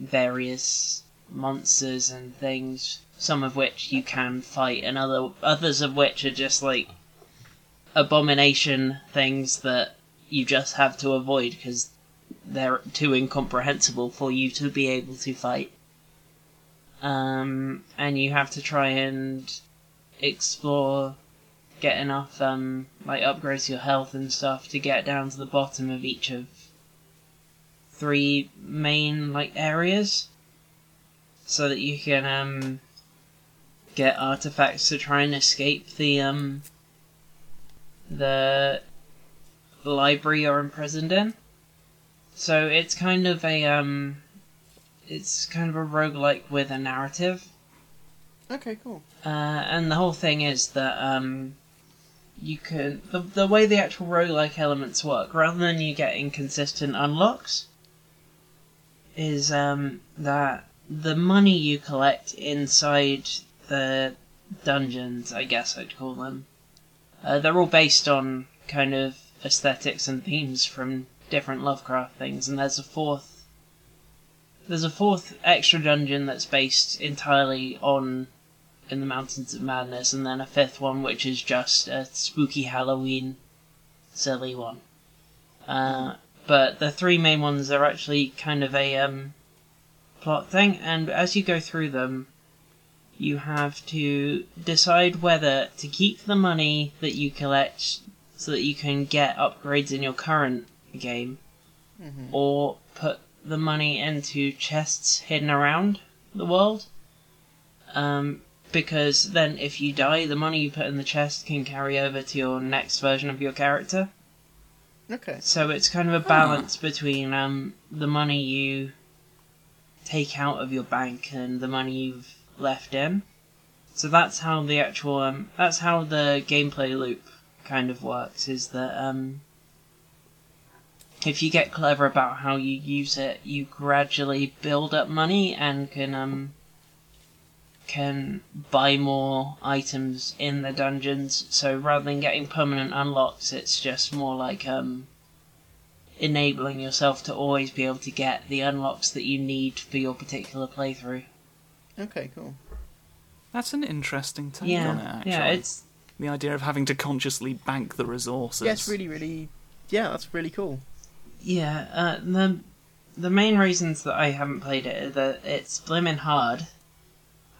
various monsters and things some of which you can fight and other others of which are just like abomination things that you just have to avoid because they're too incomprehensible for you to be able to fight. Um, and you have to try and explore, get enough um, like upgrades your health and stuff to get down to the bottom of each of three main like areas, so that you can um, get artifacts to try and escape the um, the library you're imprisoned in. So it's kind of a um it's kind of a roguelike with a narrative. Okay, cool. Uh, and the whole thing is that um you can the the way the actual roguelike elements work, rather than you getting consistent unlocks, is um that the money you collect inside the dungeons, I guess I'd call them, uh, they're all based on kind of aesthetics and themes from different Lovecraft things, and there's a fourth. There's a fourth extra dungeon that's based entirely on in the Mountains of Madness, and then a fifth one which is just a spooky Halloween silly one. Uh, but the three main ones are actually kind of a um, plot thing, and as you go through them, you have to decide whether to keep the money that you collect so that you can get upgrades in your current game, or put the money into chests hidden around the world. Um, because then if you die, the money you put in the chest can carry over to your next version of your character. Okay. So it's kind of a balance between um, the money you take out of your bank and the money you've left in. So that's how the actual um, that's how the gameplay loop kind of works. Is that um, if you get clever about how you use it, you gradually build up money and can um, can buy more items in the dungeons. So rather than getting permanent unlocks, it's just more like um, enabling yourself to always be able to get the unlocks that you need for your particular playthrough. Okay, cool. That's an interesting take on it, Yeah, actually. yeah, it's the idea of having to consciously bank the resources. Yeah, it's really, really. Yeah, that's really cool. yeah. Uh, the the main reasons that I haven't played it are that it's blimmin' hard,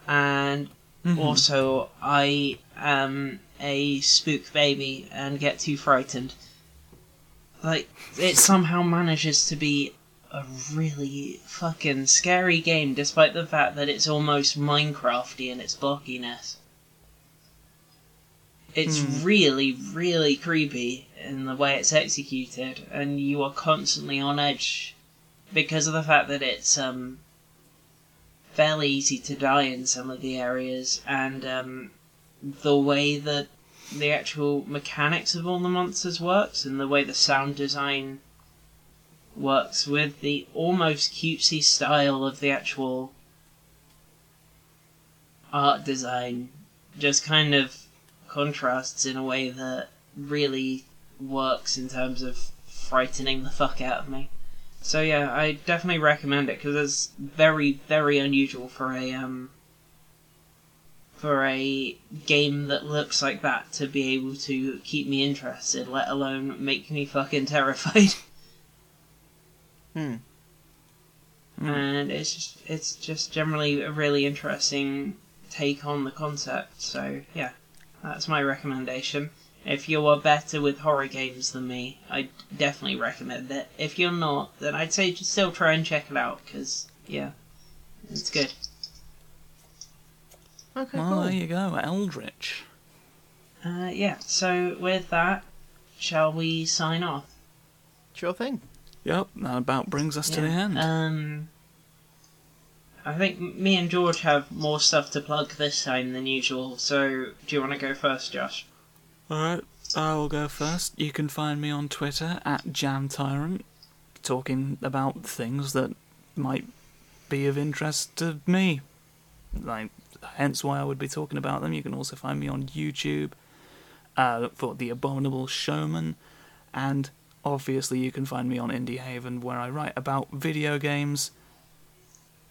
and Mhm. also I am a spook baby and get too frightened. Like it somehow manages to be a really fucking scary game, despite the fact that it's almost Minecrafty in its blockiness. It's really, really creepy in the way it's executed, and you are constantly on edge because of the fact that it's um fairly easy to die in some of the areas, and um, the way that the actual mechanics of all the monsters works, and the way the sound design works with the almost cutesy style of the actual art design, just kind of contrasts in a way that really works in terms of frightening the fuck out of me. So yeah, I definitely recommend it because it's very, very unusual for a um for a game that looks like that to be able to keep me interested, let alone make me fucking terrified. Hmm. And it's just, it's just generally a really interesting take on the concept. So yeah, that's my recommendation. If you are better with horror games than me, I definitely recommend it. If you're not, then I'd say just still try and check it out because yeah, it's good. Okay, Well, cool. there you go, Eldritch. Uh, yeah. So with that, shall we sign off? Sure thing. Yep, that about brings us to the end. Um, I think me and George have more stuff to plug this time than usual. So do you want to go first, Josh? Alright, I will go first. You can find me on Twitter at JamTyrant, talking about things that might be of interest to me. Like, hence why I would be talking about them. You can also find me on YouTube uh, for The Abominable Showman, and obviously you can find me on Indie Haven, where I write about video games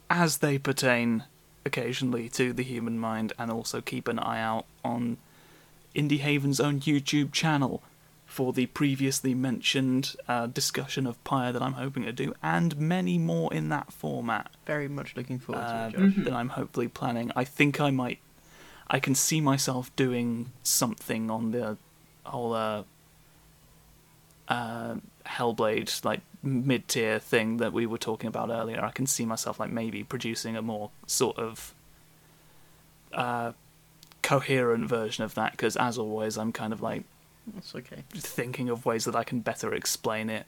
as they pertain occasionally to the human mind, and also keep an eye out on Indie Haven's own YouTube channel for the previously mentioned uh, discussion of Pyre that I'm hoping to do, and many more in that format Very much looking forward uh, to it, Josh. that I'm hopefully planning. I think I might. I can see myself doing something on the whole uh, uh, Hellblade like mid tier thing that we were talking about earlier. I can see myself like maybe producing a more sort of uh, coherent version of that because, as always, I'm kind of like That's okay. thinking of ways that I can better explain it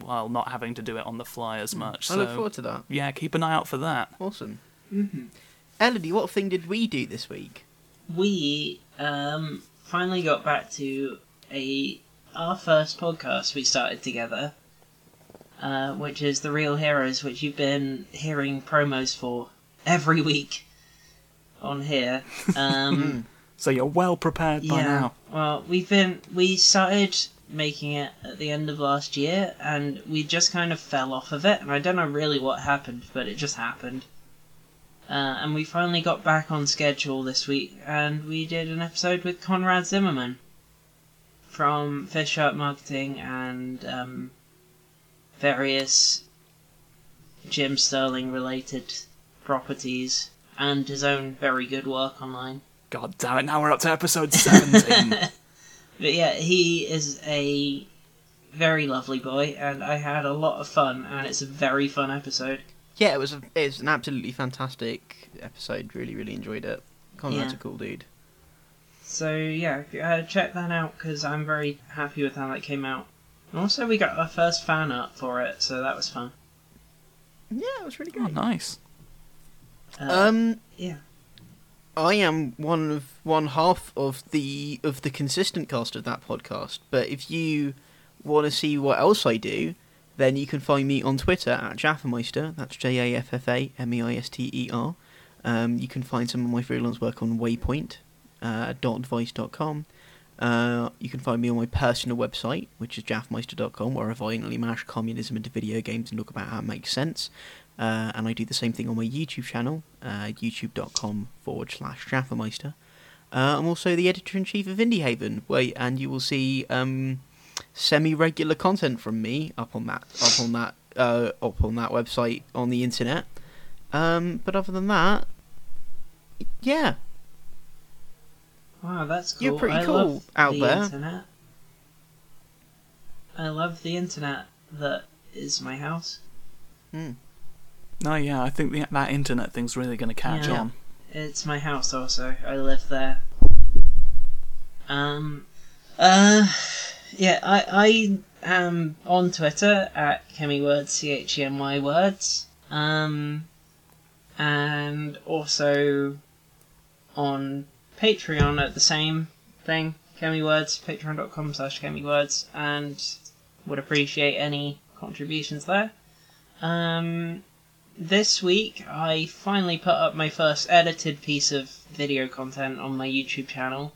while not having to do it on the fly as much. Hmm. I look forward to that. yeah, keep an eye out for that. Awesome. Mm-hmm. Elodie, what thing did we do this week? We um finally got back to a our first podcast we started together, uh, which is the Real Heroes, which you've been hearing promos for every week on here. Um, So you're well prepared by yeah. now. Well, we've been we started making it at the end of last year, and we just kind of fell off of it, and I don't know really what happened, but it just happened. Uh, and we finally got back on schedule this week, and we did an episode with Conrad Zimmerman from Fish Shark Marketing and um, various Jim Sterling related properties, and his own very good work online. God damn it! Now we're up to episode seventeen. But yeah, he is a very lovely boy, and I had a lot of fun, and it's a very fun episode. Yeah, it was a, it was an absolutely fantastic episode. Really, really enjoyed it. Conrad's Yeah. a cool dude. So yeah, uh, check that out because I'm very happy with how that came out. And also, we got our first fan art for it, so that was fun. Yeah, it was really good. oh, nice. Uh, Um, yeah. I am one of one half of the of the consistent cast of that podcast. But if you want to see what else I do, then you can find me on Twitter at Jaffameister. That's J A F F A M E I S T E R. Um, you can find some of my freelance work on Waypoint uh. Uh, you can find me on my personal website, which is jaffameister.com, where I violently mash communism into video games and look about how it makes sense. Uh, and I do the same thing on my YouTube channel, uh, youtube.com forward slash Jaffameister. Uh, I'm also the editor in chief of Indie Haven, where, and you will see um, semi-regular content from me up on that up on that uh, up on that website on the internet. Um, but other than that, yeah, Wow, that's cool. You're pretty I cool love out the there. Internet. I love the internet that is my house. No, yeah, I think the, that internet thing's really going to catch Yeah. on. It's my house also. I live there. Um, uh, yeah, I, I am on Twitter at ChemyWords, C-H-E-M-Y words. Um, and also on Patreon at the same thing, ChemyWords, patreon.com slash ChemyWords, and would appreciate any contributions there. Um, this week I finally put up my first edited piece of video content on my YouTube channel.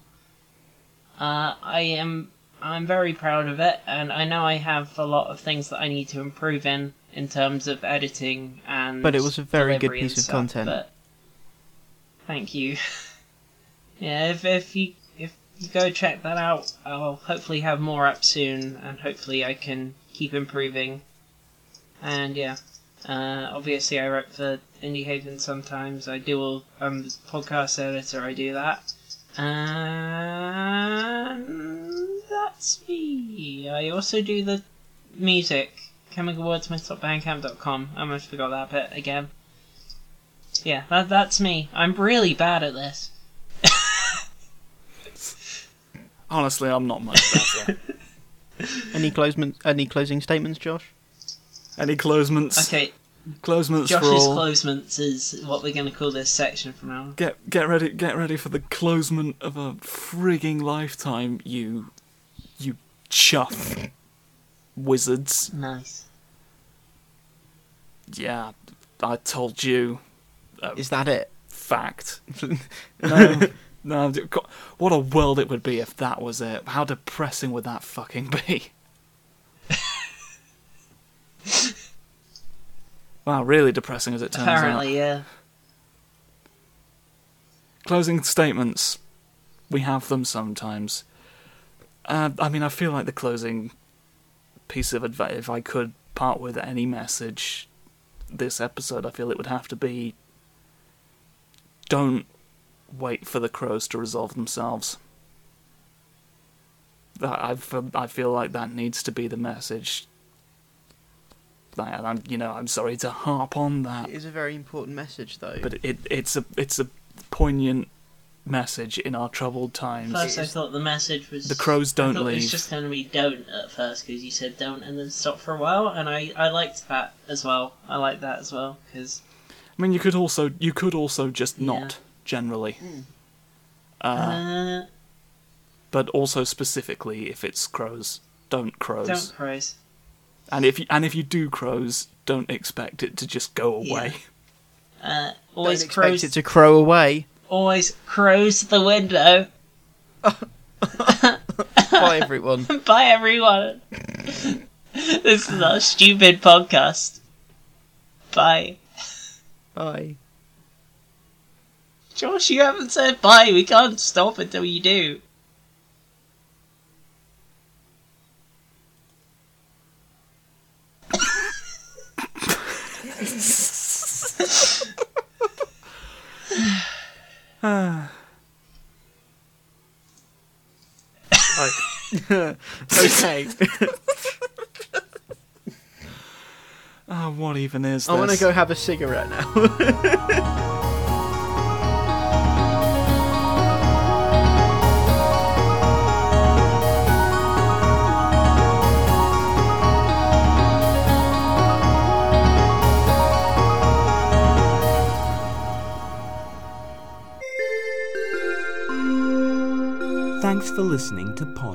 Uh, I am I'm very proud of it, and I know I have a lot of things that I need to improve in in terms of editing and. But it was a very good piece of stuff, content. But thank you. yeah, if if you if you go check that out, I'll hopefully have more up soon, and hopefully I can keep improving. And yeah. Uh, obviously, I write for Indie Haven sometimes. I do all. The podcast editor. I do that. And that's me. I also do the music. ChemicalWordsmith.bandcamp.com. I almost forgot that bit again. Yeah, that, that's me. I'm really bad at this. Honestly, I'm not much better. any closing any closing statements, Josh? Any closements? Okay, Closements for Josh's all. closements is what we're going to call this section from now on. Get get ready get ready for the closement of a frigging lifetime, you you chuff wizards. Nice. Yeah, I told you. Is that it? Fact. No, no. What a world it would be if that was it. How depressing would that fucking be? wow, really depressing as it turns out. Apparently, yeah. Closing statements. We have them sometimes. Uh, I mean, I feel like the closing piece of advice, if I could part with any message this episode, I feel it would have to be don't wait for the crows to resolve themselves. I feel, I feel like that needs to be the message. Like, and I'm, you know, I'm sorry to harp on that It is a very important message, though. but it it's a it's a poignant message in our troubled times. First, I thought the message was The crows don't thought It leave. was just going to be don't at first because you said don't and then stop for a while, and I I liked that as well. I liked that as well because I mean, you could also you could also just Yeah. not generally, uh, uh, but also specifically if it's crows, don't crows. don't crows. And if you, and if you do crows, don't expect it to just go Yeah. away. Uh, Don't always expect crows. it to crow away. Always crows the window. Bye, everyone. Bye everyone. this is our stupid podcast. Bye. Bye. Josh, you haven't said bye. We can't stop until you do. okay. oh, what even is this? I want to go have a cigarette now. Thanks for listening to Podhaven.